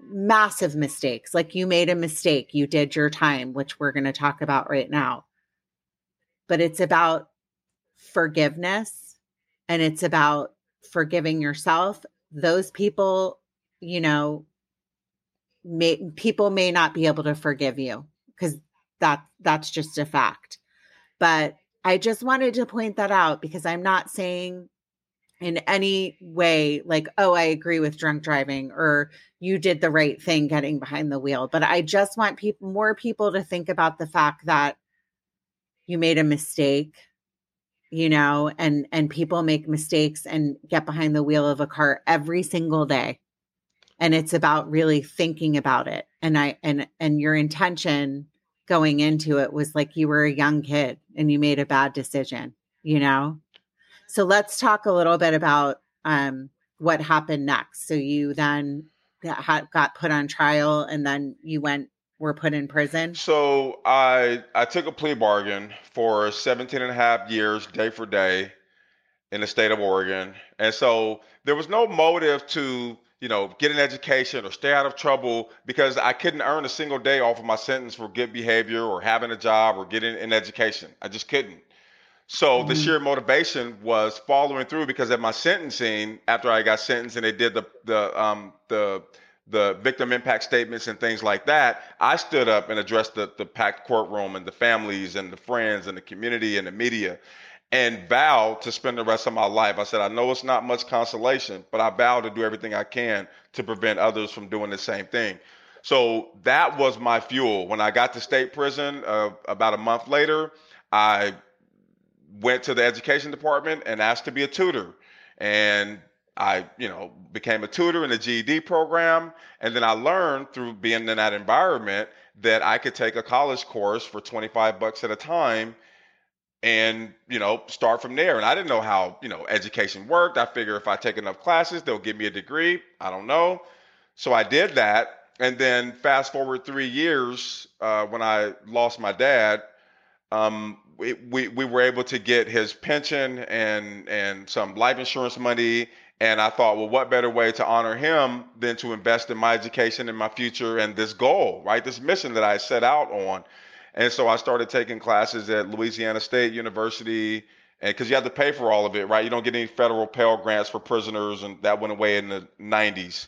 massive mistakes. Like you made a mistake, you did your time, which we're going to talk about right now. But it's about forgiveness and it's about forgiving yourself. Those people, you know, may people may not be able to forgive you because that that's just a fact. But I just wanted to point that out because I'm not saying in any way like oh i agree with drunk driving or you did the right thing getting behind the wheel but i just want people more people to think about the fact that you made a mistake you know and and people make mistakes and get behind the wheel of a car every single day and it's about really thinking about it and i and and your intention going into it was like you were a young kid and you made a bad decision you know so let's talk a little bit about um, what happened next. So you then got, put on trial and then you went were put in prison? So I I took a plea bargain for 17 and a half years day for day in the state of Oregon. And so there was no motive to, you know, get an education or stay out of trouble because I couldn't earn a single day off of my sentence for good behavior or having a job or getting an education. I just couldn't. So mm-hmm. the sheer motivation was following through because at my sentencing, after I got sentenced and they did the the um the the victim impact statements and things like that, I stood up and addressed the, the packed courtroom and the families and the friends and the community and the media and vow to spend the rest of my life. I said, I know it's not much consolation, but I vow to do everything I can to prevent others from doing the same thing. So that was my fuel. When I got to state prison uh, about a month later, I went to the education department and asked to be a tutor. And I, you know, became a tutor in the GED program. And then I learned through being in that environment that I could take a college course for 25 bucks at a time and, you know, start from there. And I didn't know how, you know, education worked. I figure if I take enough classes, they'll give me a degree. I don't know. So I did that. And then fast forward three years uh, when I lost my dad, um, we, we, we were able to get his pension and and some life insurance money and I thought, well, what better way to honor him than to invest in my education and my future and this goal, right? This mission that I set out on. And so I started taking classes at Louisiana State University, and because you have to pay for all of it, right? You don't get any federal Pell grants for prisoners, and that went away in the 90s.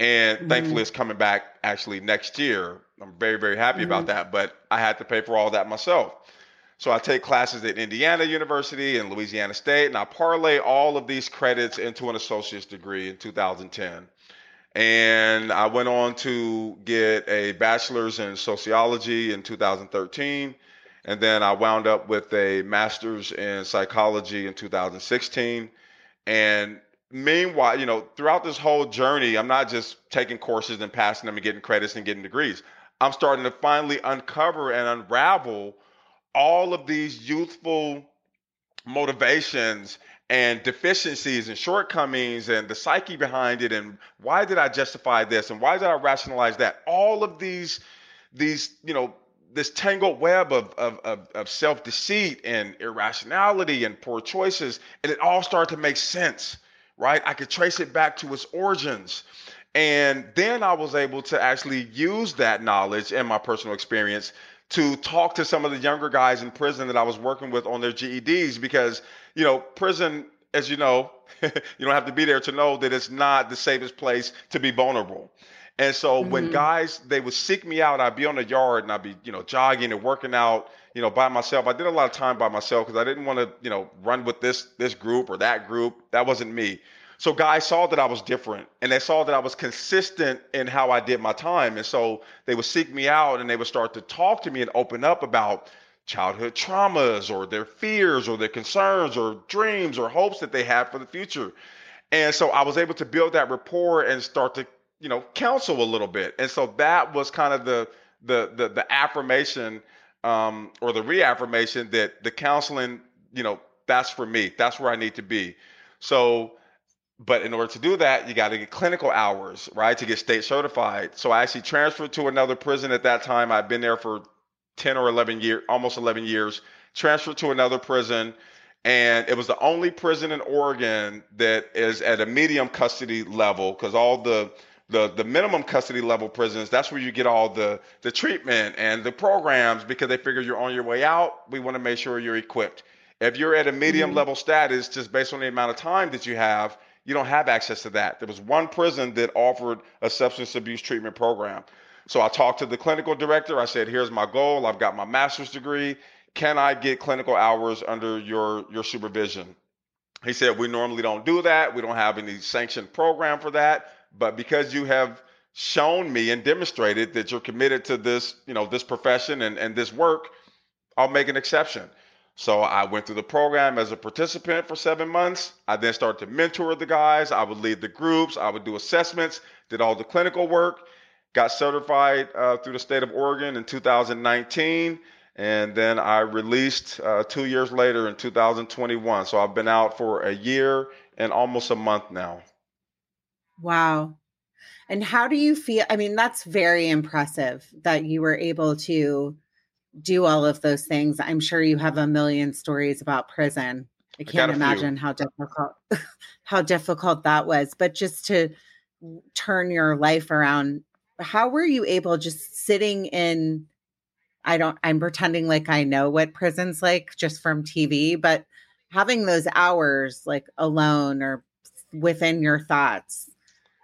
And mm-hmm. thankfully, it's coming back actually next year. I'm very, very happy mm-hmm. about that, but I had to pay for all that myself. So I take classes at Indiana University and Louisiana State, and I parlay all of these credits into an associate's degree in 2010. And I went on to get a bachelor's in sociology in 2013. And then I wound up with a master's in psychology in 2016. And meanwhile, you know, throughout this whole journey, I'm not just taking courses and passing them and getting credits and getting degrees. I'm starting to finally uncover and unravel all of these youthful motivations and deficiencies and shortcomings and the psyche behind it and why did I justify this and why did I rationalize that? All of these these, you know, this tangled web of, of, of, of self-deceit and irrationality and poor choices, and it all started to make sense, right? I could trace it back to its origins. And then I was able to actually use that knowledge and my personal experience to talk to some of the younger guys in prison that I was working with on their GEDs because, you know, prison, as you know, [LAUGHS] you don't have to be there to know that it's not the safest place to be vulnerable. And so mm-hmm. when guys they would seek me out, I'd be on the yard and I'd be, you know, jogging and working out, you know, by myself. I did a lot of time by myself because I didn't want to, you know, run with this this group or that group. That wasn't me. So guys saw that I was different and they saw that I was consistent in how I did my time. And so they would seek me out and they would start to talk to me and open up about childhood traumas or their fears or their concerns or dreams or hopes that they have for the future. And so I was able to build that rapport and start to, you know, counsel a little bit. And so that was kind of the the the, the affirmation um, or the reaffirmation that the counseling, you know, that's for me. That's where I need to be. So but in order to do that, you got to get clinical hours, right, to get state certified. So I actually transferred to another prison at that time. I'd been there for 10 or 11 years, almost 11 years, transferred to another prison. And it was the only prison in Oregon that is at a medium custody level because all the the the minimum custody level prisons that's where you get all the the treatment and the programs because they figure you're on your way out we want to make sure you're equipped if you're at a medium mm-hmm. level status just based on the amount of time that you have you don't have access to that. There was one prison that offered a substance abuse treatment program. So I talked to the clinical director. I said, "Here's my goal. I've got my master's degree. Can I get clinical hours under your your supervision?" He said, "We normally don't do that. We don't have any sanctioned program for that, but because you have shown me and demonstrated that you're committed to this, you know, this profession and, and this work, I'll make an exception." So I went through the program as a participant for seven months. I then started to mentor the guys. I would lead the groups. I would do assessments, did all the clinical work, got certified uh, through the state of Oregon in 2019. And then I released uh, two years later in 2021. So I've been out for a year and almost a month now. Wow. And how do you feel? I mean, that's very impressive that you were able to do all of those things. I'm sure you have a million stories about prison. I can't I imagine few. how difficult [LAUGHS] how difficult that was. But just to turn your life around, how were you able just sitting in I don't I'm pretending like I know what prison's like just from TV, but having those hours like alone or within your thoughts.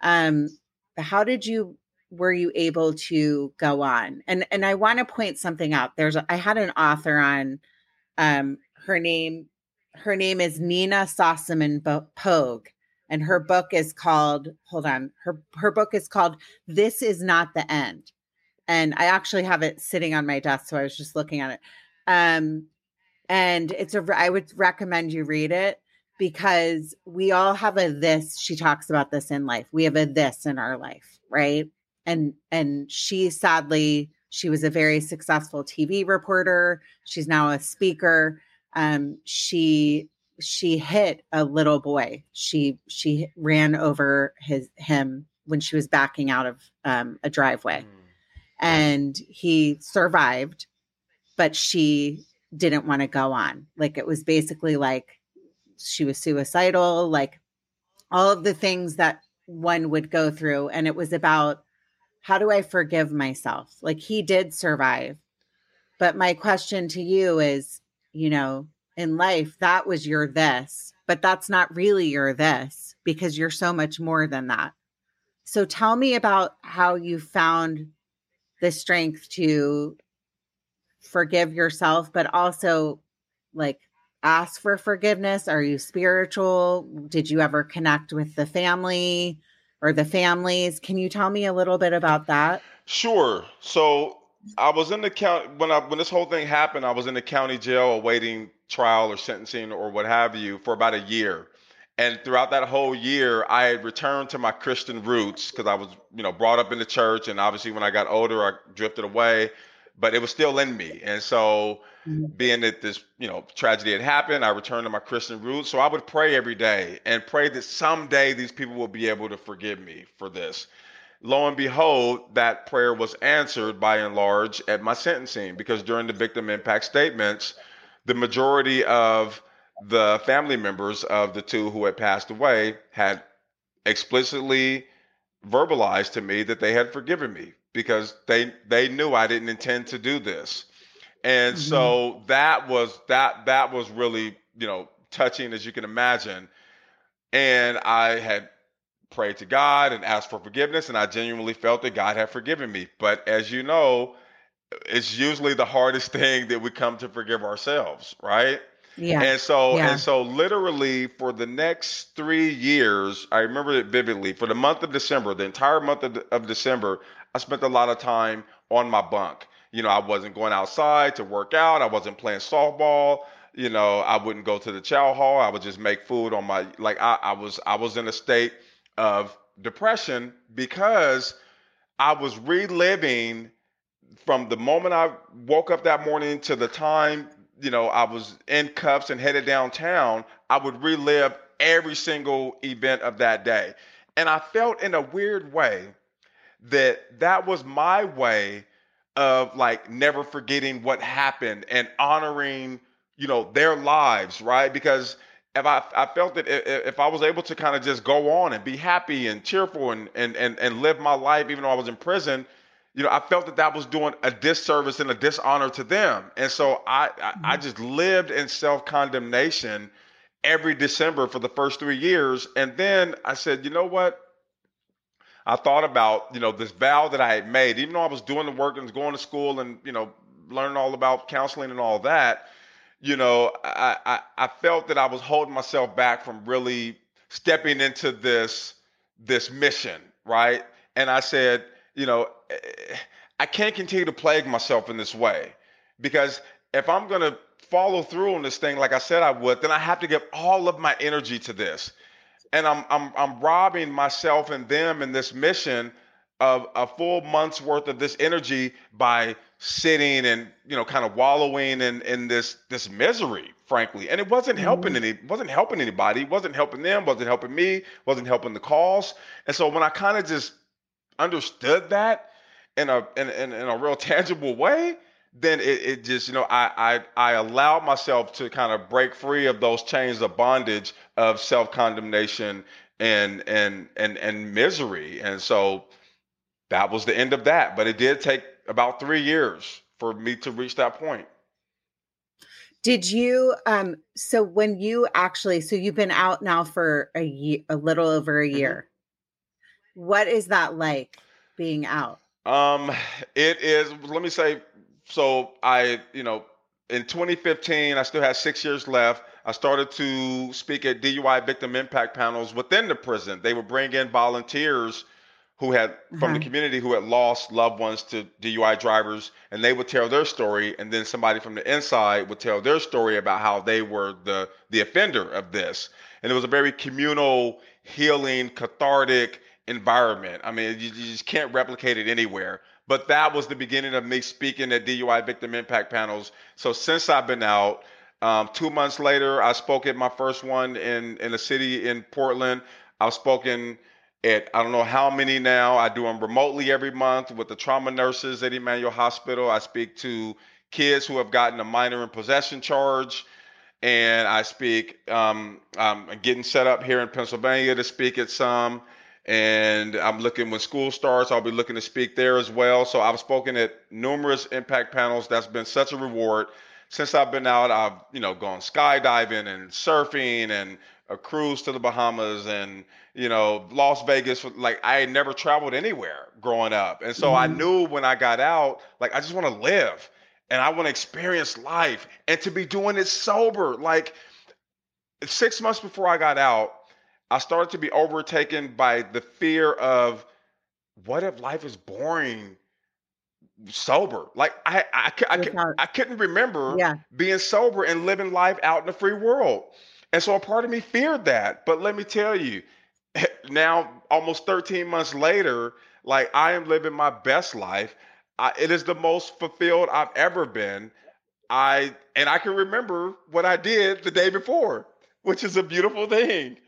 Um how did you were you able to go on? And and I want to point something out. There's I had an author on um her name her name is Nina Sossamon Pogue and her book is called hold on. Her her book is called This is not the end. And I actually have it sitting on my desk so I was just looking at it. Um and it's a I would recommend you read it because we all have a this she talks about this in life. We have a this in our life, right? and and she sadly she was a very successful TV reporter. She's now a speaker. Um, she she hit a little boy. She she ran over his him when she was backing out of um, a driveway, mm. and he survived, but she didn't want to go on. Like it was basically like she was suicidal. Like all of the things that one would go through, and it was about how do I forgive myself? Like he did survive. But my question to you is, you know, in life, that was your this, but that's not really your this because you're so much more than that. So tell me about how you found the strength to forgive yourself, but also like ask for forgiveness. Are you spiritual? Did you ever connect with the family? or the families. Can you tell me a little bit about that? Sure. So I was in the county when I when this whole thing happened. I was in the county jail awaiting trial or sentencing or what have you for about a year. And throughout that whole year, I had returned to my Christian roots because I was, you know, brought up in the church. And obviously, when I got older, I drifted away, but it was still in me. And so, mm-hmm. being that this, you know, tragedy had happened, I returned to my Christian roots. So I would pray every day and pray that someday these people will be able to forgive me for this. Lo and behold, that prayer was answered by and large at my sentencing because during the victim impact statements, the majority of the family members of the two who had passed away had explicitly verbalized to me that they had forgiven me because they they knew I didn't intend to do this. And mm-hmm. so that was that that was really, you know, touching as you can imagine. And I had prayed to God and asked for forgiveness and I genuinely felt that God had forgiven me. But as you know, it's usually the hardest [LAUGHS] thing that we come to forgive ourselves, right? Yeah. And so yeah. and so literally for the next 3 years, I remember it vividly. For the month of December, the entire month of, of December, I spent a lot of time on my bunk. You know, I wasn't going outside to work out, I wasn't playing softball, you know, I wouldn't go to the chow hall. I would just make food on my like I, I was I was in a state of depression because I was reliving from the moment I woke up that morning to the time you know, I was in cuffs and headed downtown, I would relive every single event of that day. And I felt in a weird way that that was my way of like never forgetting what happened and honoring, you know, their lives, right? Because if I, I felt that if I was able to kind of just go on and be happy and cheerful and, and, and, and live my life, even though I was in prison, you know, I felt that that was doing a disservice and a dishonor to them. And so I, I, mm-hmm. I just lived in self condemnation every December for the first three years. And then I said, you know what? I thought about, you know, this vow that I had made, even though I was doing the work and going to school and, you know, learning all about counseling and all that, you know, I, I, I felt that I was holding myself back from really stepping into this this mission, right? And I said, you know, I can't continue to plague myself in this way because if I'm going to follow through on this thing like I said I would, then I have to give all of my energy to this. And I'm I'm I'm robbing myself and them in this mission of a full month's worth of this energy by sitting and you know kind of wallowing in in this this misery frankly and it wasn't helping mm-hmm. any wasn't helping anybody wasn't helping them wasn't helping me wasn't helping the cause and so when i kind of just understood that in a in, in, in a real [LAUGHS] tangible way, then it, it just you know I, I I allowed myself to kind of break free of those chains of bondage of self condemnation and and and and misery, and so that was the end of that. But it did take about three years for me to reach that point. Did you um so when you actually so you've been out now for a year a little over a mm-hmm. year. Mm-hmm. What is that like being out? Um, it is. Let me say. So I, you know, in 2015, I still had six years left. I started to speak at DUI victim impact panels within the prison. They would bring in volunteers who had from the community who had lost loved ones to DUI drivers, and they would tell their story, and then somebody from the inside would tell their story about how they were the the offender of this. And it was a very communal, healing, cathartic environment. I mean, you, you just can't replicate it anywhere. But that was the beginning of me speaking at DUI victim impact panels. So since I've been out, um, two months later, I spoke at my first one in in a city in Portland. I've spoken at I don't know how many now. I do them remotely every month with the trauma nurses at Emanuel Hospital. I speak to kids who have gotten a minor in possession charge, and I speak. Um, I'm getting set up here in Pennsylvania to speak at some and I'm looking when school starts, I'll be looking to speak there as well. So I've spoken at numerous impact panels. That's been such a reward. Since I've been out, I've you know gone skydiving and surfing and a cruise to the Bahamas and you know Las Vegas. Like I had never traveled anywhere growing up, and so mm-hmm. I knew when I got out, like I just want to live and I want to experience life and to be doing it sober. Like six months before I got out, I started to be overtaken by the fear of what if life is boring sober? Like I I, I, I, I couldn't remember yeah. being sober and living life out in the free world. And so a part of me feared that. But let me tell you, [LAUGHS] now almost 13 months later, like I am living my best life. I, it is the most fulfilled I've ever been. I and I can remember what I did the day before, which is a beautiful thing.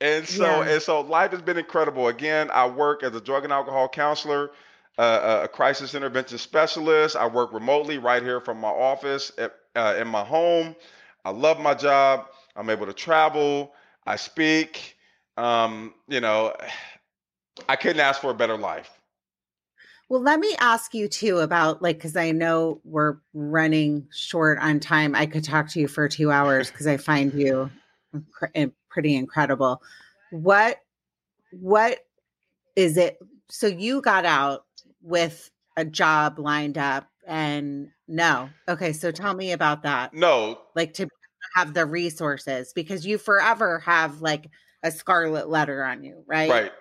And so Yeah. and so life has been incredible. Again, I work as a drug and alcohol counselor, uh, a crisis intervention specialist. I work remotely right here from my office at, uh, in my home. I love my job. I'm able to travel. I speak. Um, you know, I couldn't ask for a better life. Well, let me ask you too about like because I know we're running short on time. I could talk to you for two hours because I find you pretty incredible. What what is it? So you got out with a job lined up, and no, okay. So tell me about that. No, Like to have the resources because you forever have like a scarlet letter on you, right? right.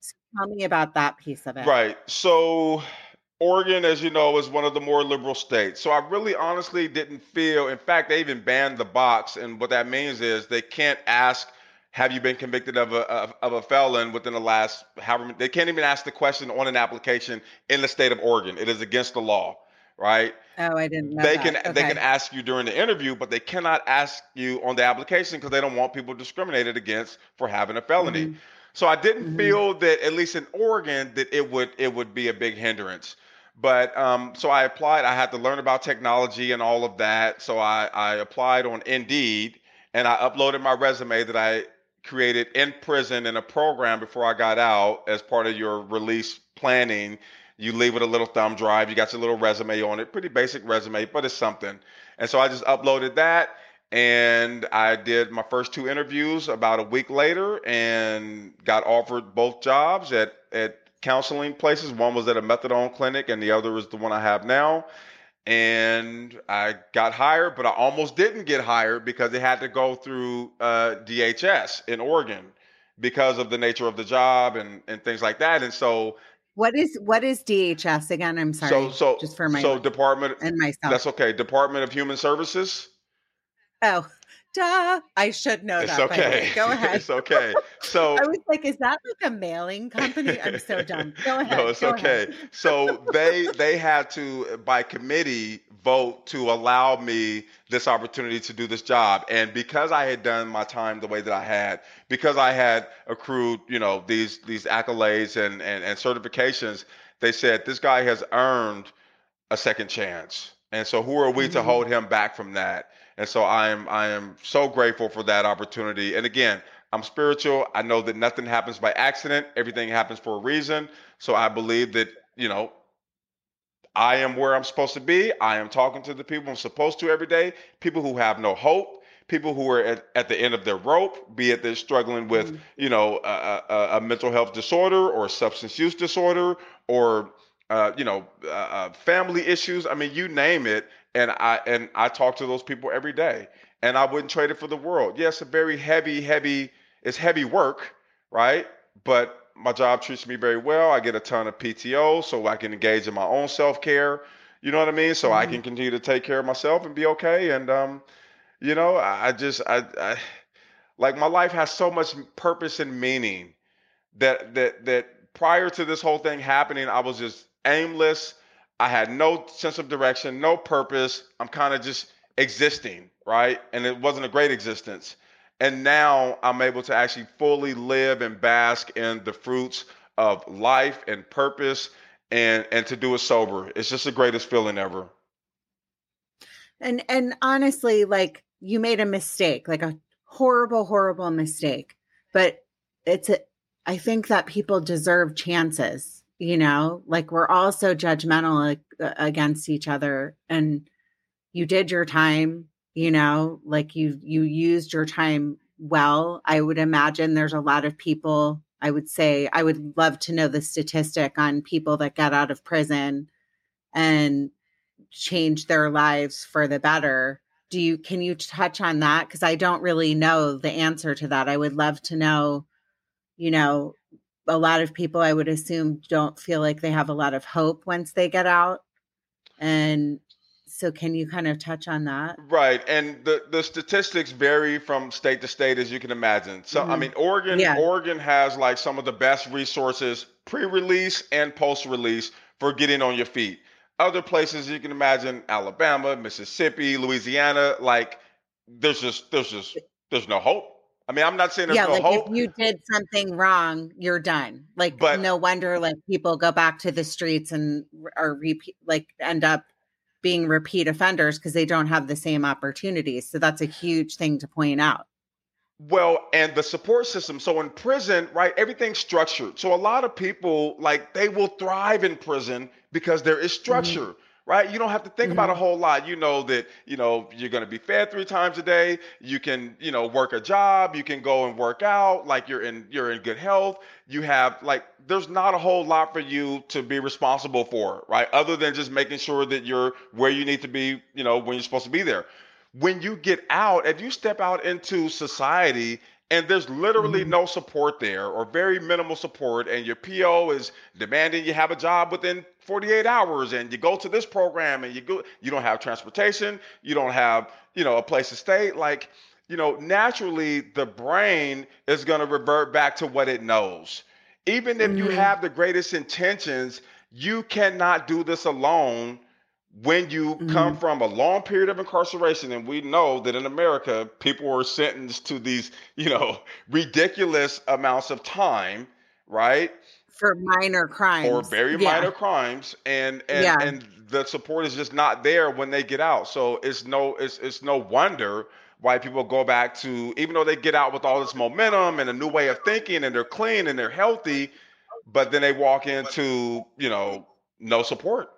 So tell me about that piece of it. Right. So Oregon, as you know, is one of the more liberal states. So I really honestly didn't feel, in fact, they even banned the box. And what that means is they can't ask, have you been convicted of a of, of a felon within the last however they can't even ask the question on an application in the state of Oregon. It is against the law, right? Oh, I didn't know they that. can they can ask you during the interview, but they cannot ask you on the application because they don't want people discriminated against for having a felony. Mhm. So I didn't Mhm. feel that at least in Oregon that it would it would be a big hindrance. But um, so I applied. I had to learn about technology and all of that. So I, I applied on Indeed and I uploaded my resume that I created in prison in a program before I got out as part of your release planning. You leave with a little thumb drive. You got your little resume on it. Pretty basic resume, but it's something. And so I just uploaded that and I did my first two interviews about a week later and got offered both jobs at at counseling places. One was at a methadone clinic and the other is the one I have now. And I got hired, but I almost didn't get hired because it had to go through uh, DHS in Oregon because of the nature of the job and, and things like that. And so, What is what is DHS again? I'm sorry. so, so, just for my so Department, and myself. that's okay. Department of Human Services. oh, duh. I should know It's that. okay. Go [LAUGHS] ahead. it's okay. So, I was like, is that like a mailing company? I'm so dumb. Go [LAUGHS] ahead. No, it's okay. ahead. So they they had to by committee vote to allow me this opportunity to do this job, and because I had done my time the way that I had, because I had accrued you know these these accolades and and, and certifications, they said this guy has earned a second chance, and so who are we to Mhm. hold him back from that? And so I am I am so grateful for that opportunity. And again, I'm spiritual. I know that nothing happens by accident. Everything happens for a reason. So I believe that, you know, I am where I'm supposed to be. I am talking to the people I'm supposed to every day. People who have no hope, people who are at, at the end of their rope, be it they're struggling with, Mhm. you know, a, a, a mental health disorder or substance use disorder or, uh, you know, uh, uh, family issues. I mean, you name it. And I and I talk to those people every day, and I wouldn't trade it for the world. Yes, a very heavy, heavy. It's heavy work, right? But my job treats me very well. I get a ton of PTO, so I can engage in my own self care. You know what I mean? So I Mhm. can continue to take care of myself and be okay. And um, you know, I, I just I, I like my life has so much purpose and meaning that that that prior to this whole thing happening, I was just aimless. I had no sense of direction, no purpose. I'm kind of just existing, right? And it wasn't a great existence. And now I'm able to actually fully live and bask in the fruits of life and purpose and and to do it sober. It's just the greatest feeling ever. And and honestly, like you made a mistake, like a horrible, horrible mistake. But it's a I think that people deserve chances, you know, like we're all so judgmental against each other. And you did your time, you know, like you you used your time well. I would imagine there's a lot of people, I would say, I would love to know the statistic on people that get out of prison and change their lives for the better. Do you can you touch on that cuz I don't really know the answer to that. I would love to know you know, a lot of people I would assume don't feel like they have a lot of hope once they get out. And so can you kind of touch on that? Right. And the, the statistics vary from state to state as you can imagine. So mm-hmm. I mean Oregon yeah. Oregon has like some of the best resources pre-release and post-release for getting on your feet. Other places you can imagine Alabama, Mississippi, Louisiana, like there's just there's just there's no hope. I mean, I'm not saying there's yeah, no like hope. If you did something wrong, you're done. Like, but, no wonder like people go back to the streets and are repeat like end up being repeat offenders because they don't have the same opportunities. So that's a huge thing to point out. Well, and the support system. So in prison, right, everything's structured. So a lot of people like they will thrive in prison because there is mm-hmm. structure. Mm-hmm right? You don't have to think mm-hmm. about a mm-hmm. whole lot. You know that, you know, you're going to be fed three times a day. You can, you know, work a job, you can go and work out, like you're in you're in good health. You have like there's not a whole lot for you to be responsible for, right? Other than just making sure that you're where you need to be, you know, when you're supposed to be there. When you get out, if you step out into society and there's literally mm-hmm. no support there or very minimal support and your PO is demanding you have a job within 48 hours and you go to this program and you go you don't have transportation, you don't have, you know, a place to stay like you know, naturally the brain is going to revert back to what it knows. Even if mm-hmm. you have the greatest intentions, you cannot do this alone when you mm-hmm. come from a long period of incarceration and we know that in america people are sentenced to these you know [LAUGHS] ridiculous amounts of time right for minor crimes or very yeah. minor crimes and and yeah. and the support is just not there when they get out so it's no it's it's no wonder why people go back to even though they get out with all this momentum and a new way of thinking and they're clean and they're healthy but then they walk into you know no support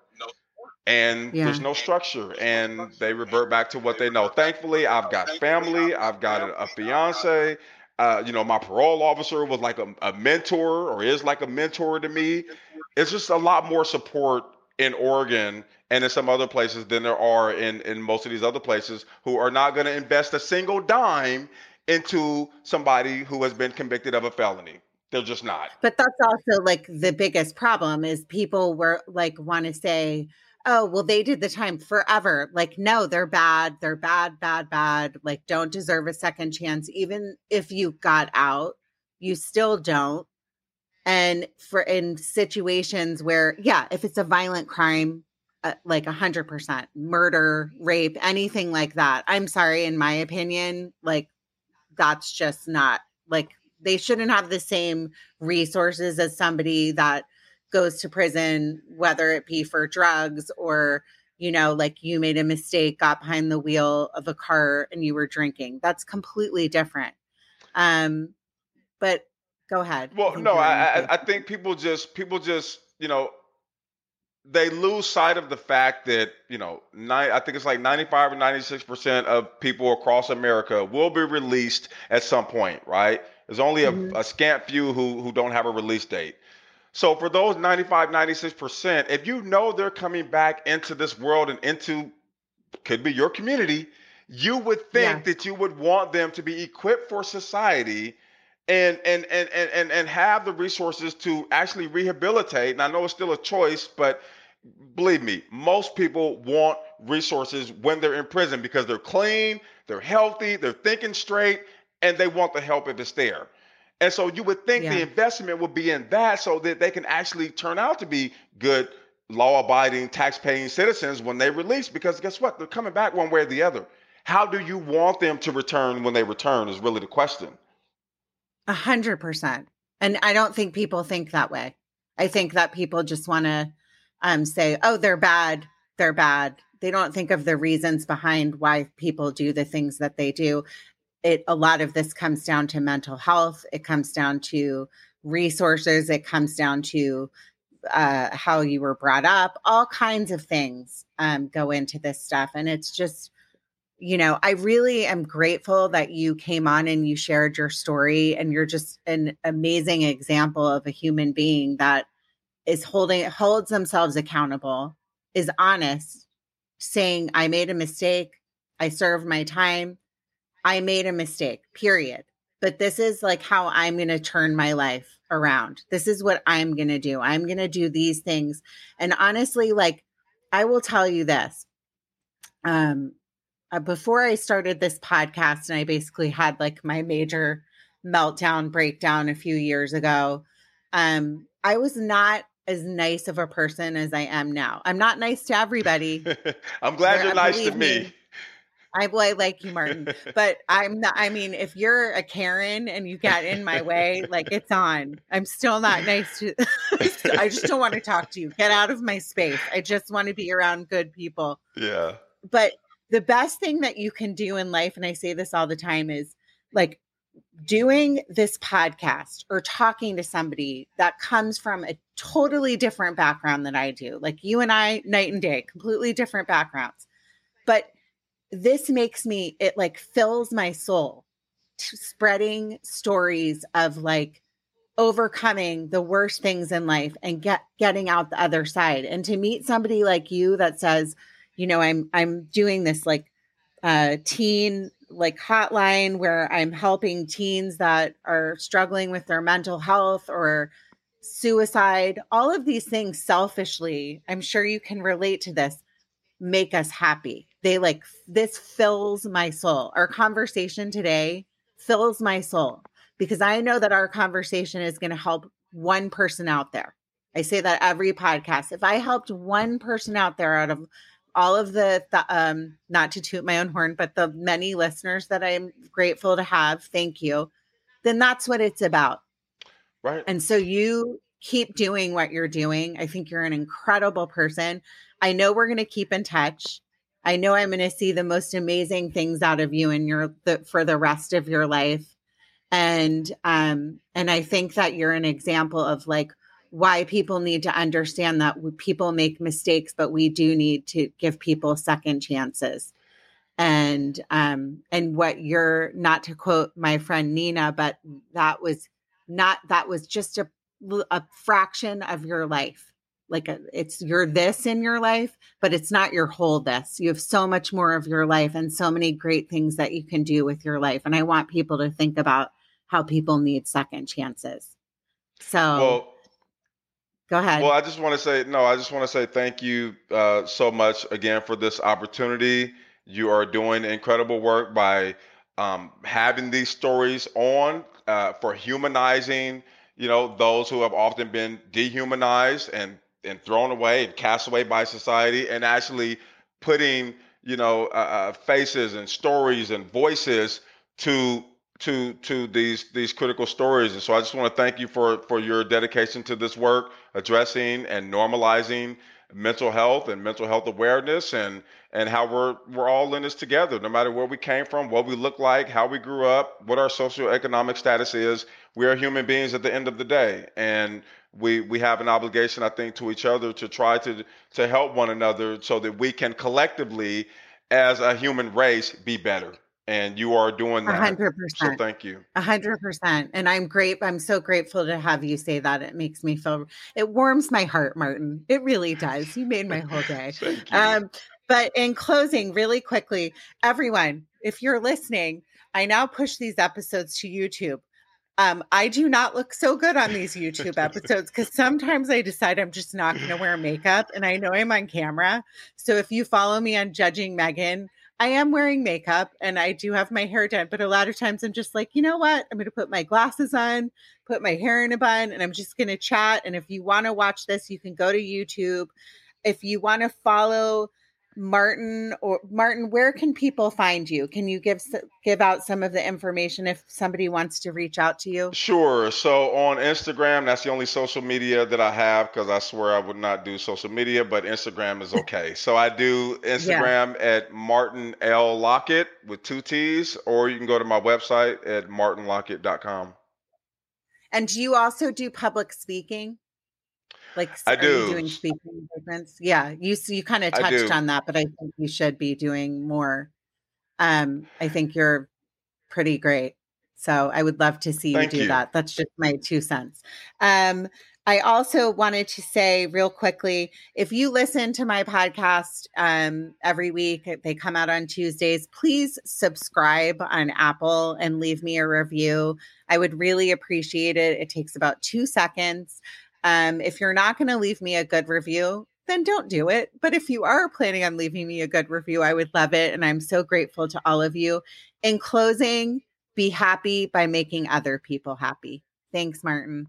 and yeah. there's no structure and they revert back to what they know thankfully i've got family i've got a, a fiance uh, you know my parole officer was like a, a, mentor or is like a mentor to me. It's just a lot more support in oregon and in some other places than there are in in most of these other places who are not going to invest a single dime into somebody who has been convicted of a felony. They're just not. But that's also like the biggest problem is people were like want to say oh, well, they did the time forever. Like, no, they're bad. They're bad, bad, bad. Like, don't deserve a second chance. Even if you got out, you still don't. And for in situations where, yeah, if it's a violent crime, uh, like a hundred percent murder, rape, anything like that. I'm sorry, in my opinion, like that's just not like they shouldn't have the same resources as somebody that goes to prison, whether it be for drugs or, you know, like you made a mistake, got behind the wheel of a car and you were drinking. That's completely different. Um, but go ahead. Well, no, I, I think people just people just you know they lose sight of the fact that you know nine, I think it's like 95 or 96 percent of people across America will be released at some point, right? There's only a, mm-hmm. a scant few who who don't have a release date. So for those 95, 96%, if you know they're coming back into this world and into could be your community, you would think yeah. that you would want them to be equipped for society and and and and and, and have the resources to actually rehabilitate. And I know it's still a choice, but believe me, most people want resources when they're in prison because they're clean, they're healthy, they're thinking straight, and they want the help if it's there. And so you would think yeah. the investment would be in that so that they can actually turn out to be good, law abiding, tax paying citizens when they release. Because guess what? They're coming back one way or the other. How do you want them to return when they return is really the question. A hundred percent. And I don't think people think that way. I think that people just want to um, say, oh, they're bad. They're bad. They don't think of the reasons behind why people do the things that they do it a lot of this comes down to mental health it comes down to resources it comes down to uh, how you were brought up all kinds of things um, go into this stuff and it's just you know i really am grateful that you came on and you shared your story and you're just an amazing example of a human being that is holding holds themselves accountable is honest saying i made a mistake i served my time I made a mistake, period. but this is like how I'm going to turn my life around. This is what I'm going to do. I'm going to do these things. And honestly, like I will tell you this. Um uh, before I started this podcast and I basically had like my major meltdown breakdown a few years ago, um I was not as nice of a person as I am now. I'm not nice to everybody. [LAUGHS] I'm glad you're nice to me. me. I, well, I like you, Martin, but I'm not. I mean, if you're a Karen and you get in my way, like it's on. I'm still not nice to. [LAUGHS] I just don't want to talk to you. Get out of my space. I just want to be around good people. Yeah. But the best thing that you can do in life, and I say this all the time, is like doing this podcast or talking to somebody that comes from a totally different background than I do. Like you and I, night and day, completely different backgrounds. But this makes me, it like fills my soul spreading stories of like overcoming the worst things in life and get getting out the other side. And to meet somebody like you that says you know i'm i'm doing this like uh teen like hotline where I'm helping teens that are struggling with their mental health or suicide, all of these things selfishly, I'm sure you can relate to this, make us happy. They like this fills my soul. Our conversation today fills my soul because I know that our conversation is going to help one person out there. I say that every podcast. If I helped one person out there out of all of the, the um not to toot my own horn but the many listeners that i'm grateful to have thank you then that's what it's about right and so you keep doing what you're doing i think you're an incredible person i know we're going to keep in touch i know i'm going to see the most amazing things out of you and your the, for the rest of your life and um and i think that you're an example of like why people need to understand that people make mistakes, but we do need to give people second chances. And um, and what you're not to quote my friend Nina, but that was not that was just a a fraction of your life. Like a, it's you're this in your life, but it's not your whole this. You have so much more of your life and so many great things that you can do with your life. And I want people to think about how people need second chances. So well, Go ahead. Well, I just want to say no. I just want to say thank you uh, so much again for this opportunity. You are doing incredible work by um, having these stories on uh, for humanizing, you know, those who have often been dehumanized and and thrown away and cast away by society, and actually putting, you know, uh, uh faces and stories and voices to to to these these critical stories. And so i just want to thank you for for your dedication to this work addressing and normalizing mental health and mental health awareness and and how we're we're all in this together no matter where we came from what we look like how we grew up what our socioeconomic status is we are human beings at the end of the day and we we have an obligation i think to each other to try to to help one another so that we can collectively as a human race be better and you are doing that. hundred percent. So thank you. A hundred percent. And I'm great. I'm so grateful to have you say that. It makes me feel it warms my heart, Martin. It really does. You made my whole day. [LAUGHS] thank you. Um, but in closing, really quickly, everyone, if you're listening, I now push these episodes to YouTube. Um, I do not look so good on these YouTube [LAUGHS] episodes because sometimes I decide I'm just not going to wear makeup and I know I'm on camera. So if you follow me on Judging Megan, I am wearing makeup and I do have my hair done, but a lot of times I'm just like, you know what? I'm going to put my glasses on, put my hair in a bun, and I'm just going to chat. And if you want to watch this, you can go to YouTube. If you want to follow Martin or Martin, where can people find you? Can you give give out some of the information if somebody wants to reach out to you? Sure. So on Instagram, that's the only social media that I have because I swear I would not do social media, but Instagram is [LAUGHS] okay. so I do Instagram yeah. at Martin L Lockett with two T's, or you can go to my website at martinlockett.com. And do you also do public speaking? Like, I do. doing speaking engagements? Yeah, you you kind of touched on that, but I think you should be doing more. Um, I think you're pretty great. So I would love to see you Thank do you. that. That's just my two cents. Um, I also wanted to say real quickly if you listen to my podcast um, every week, they come out on Tuesdays, please subscribe on Apple and leave me a review. I would really appreciate it. It takes about two seconds. Um, if you're not going to leave me a good review, then don't do it. But if you are planning on leaving me a good review, I would love it. And I'm so grateful to all of you. In closing, be happy by making other people happy. Thanks, Martin.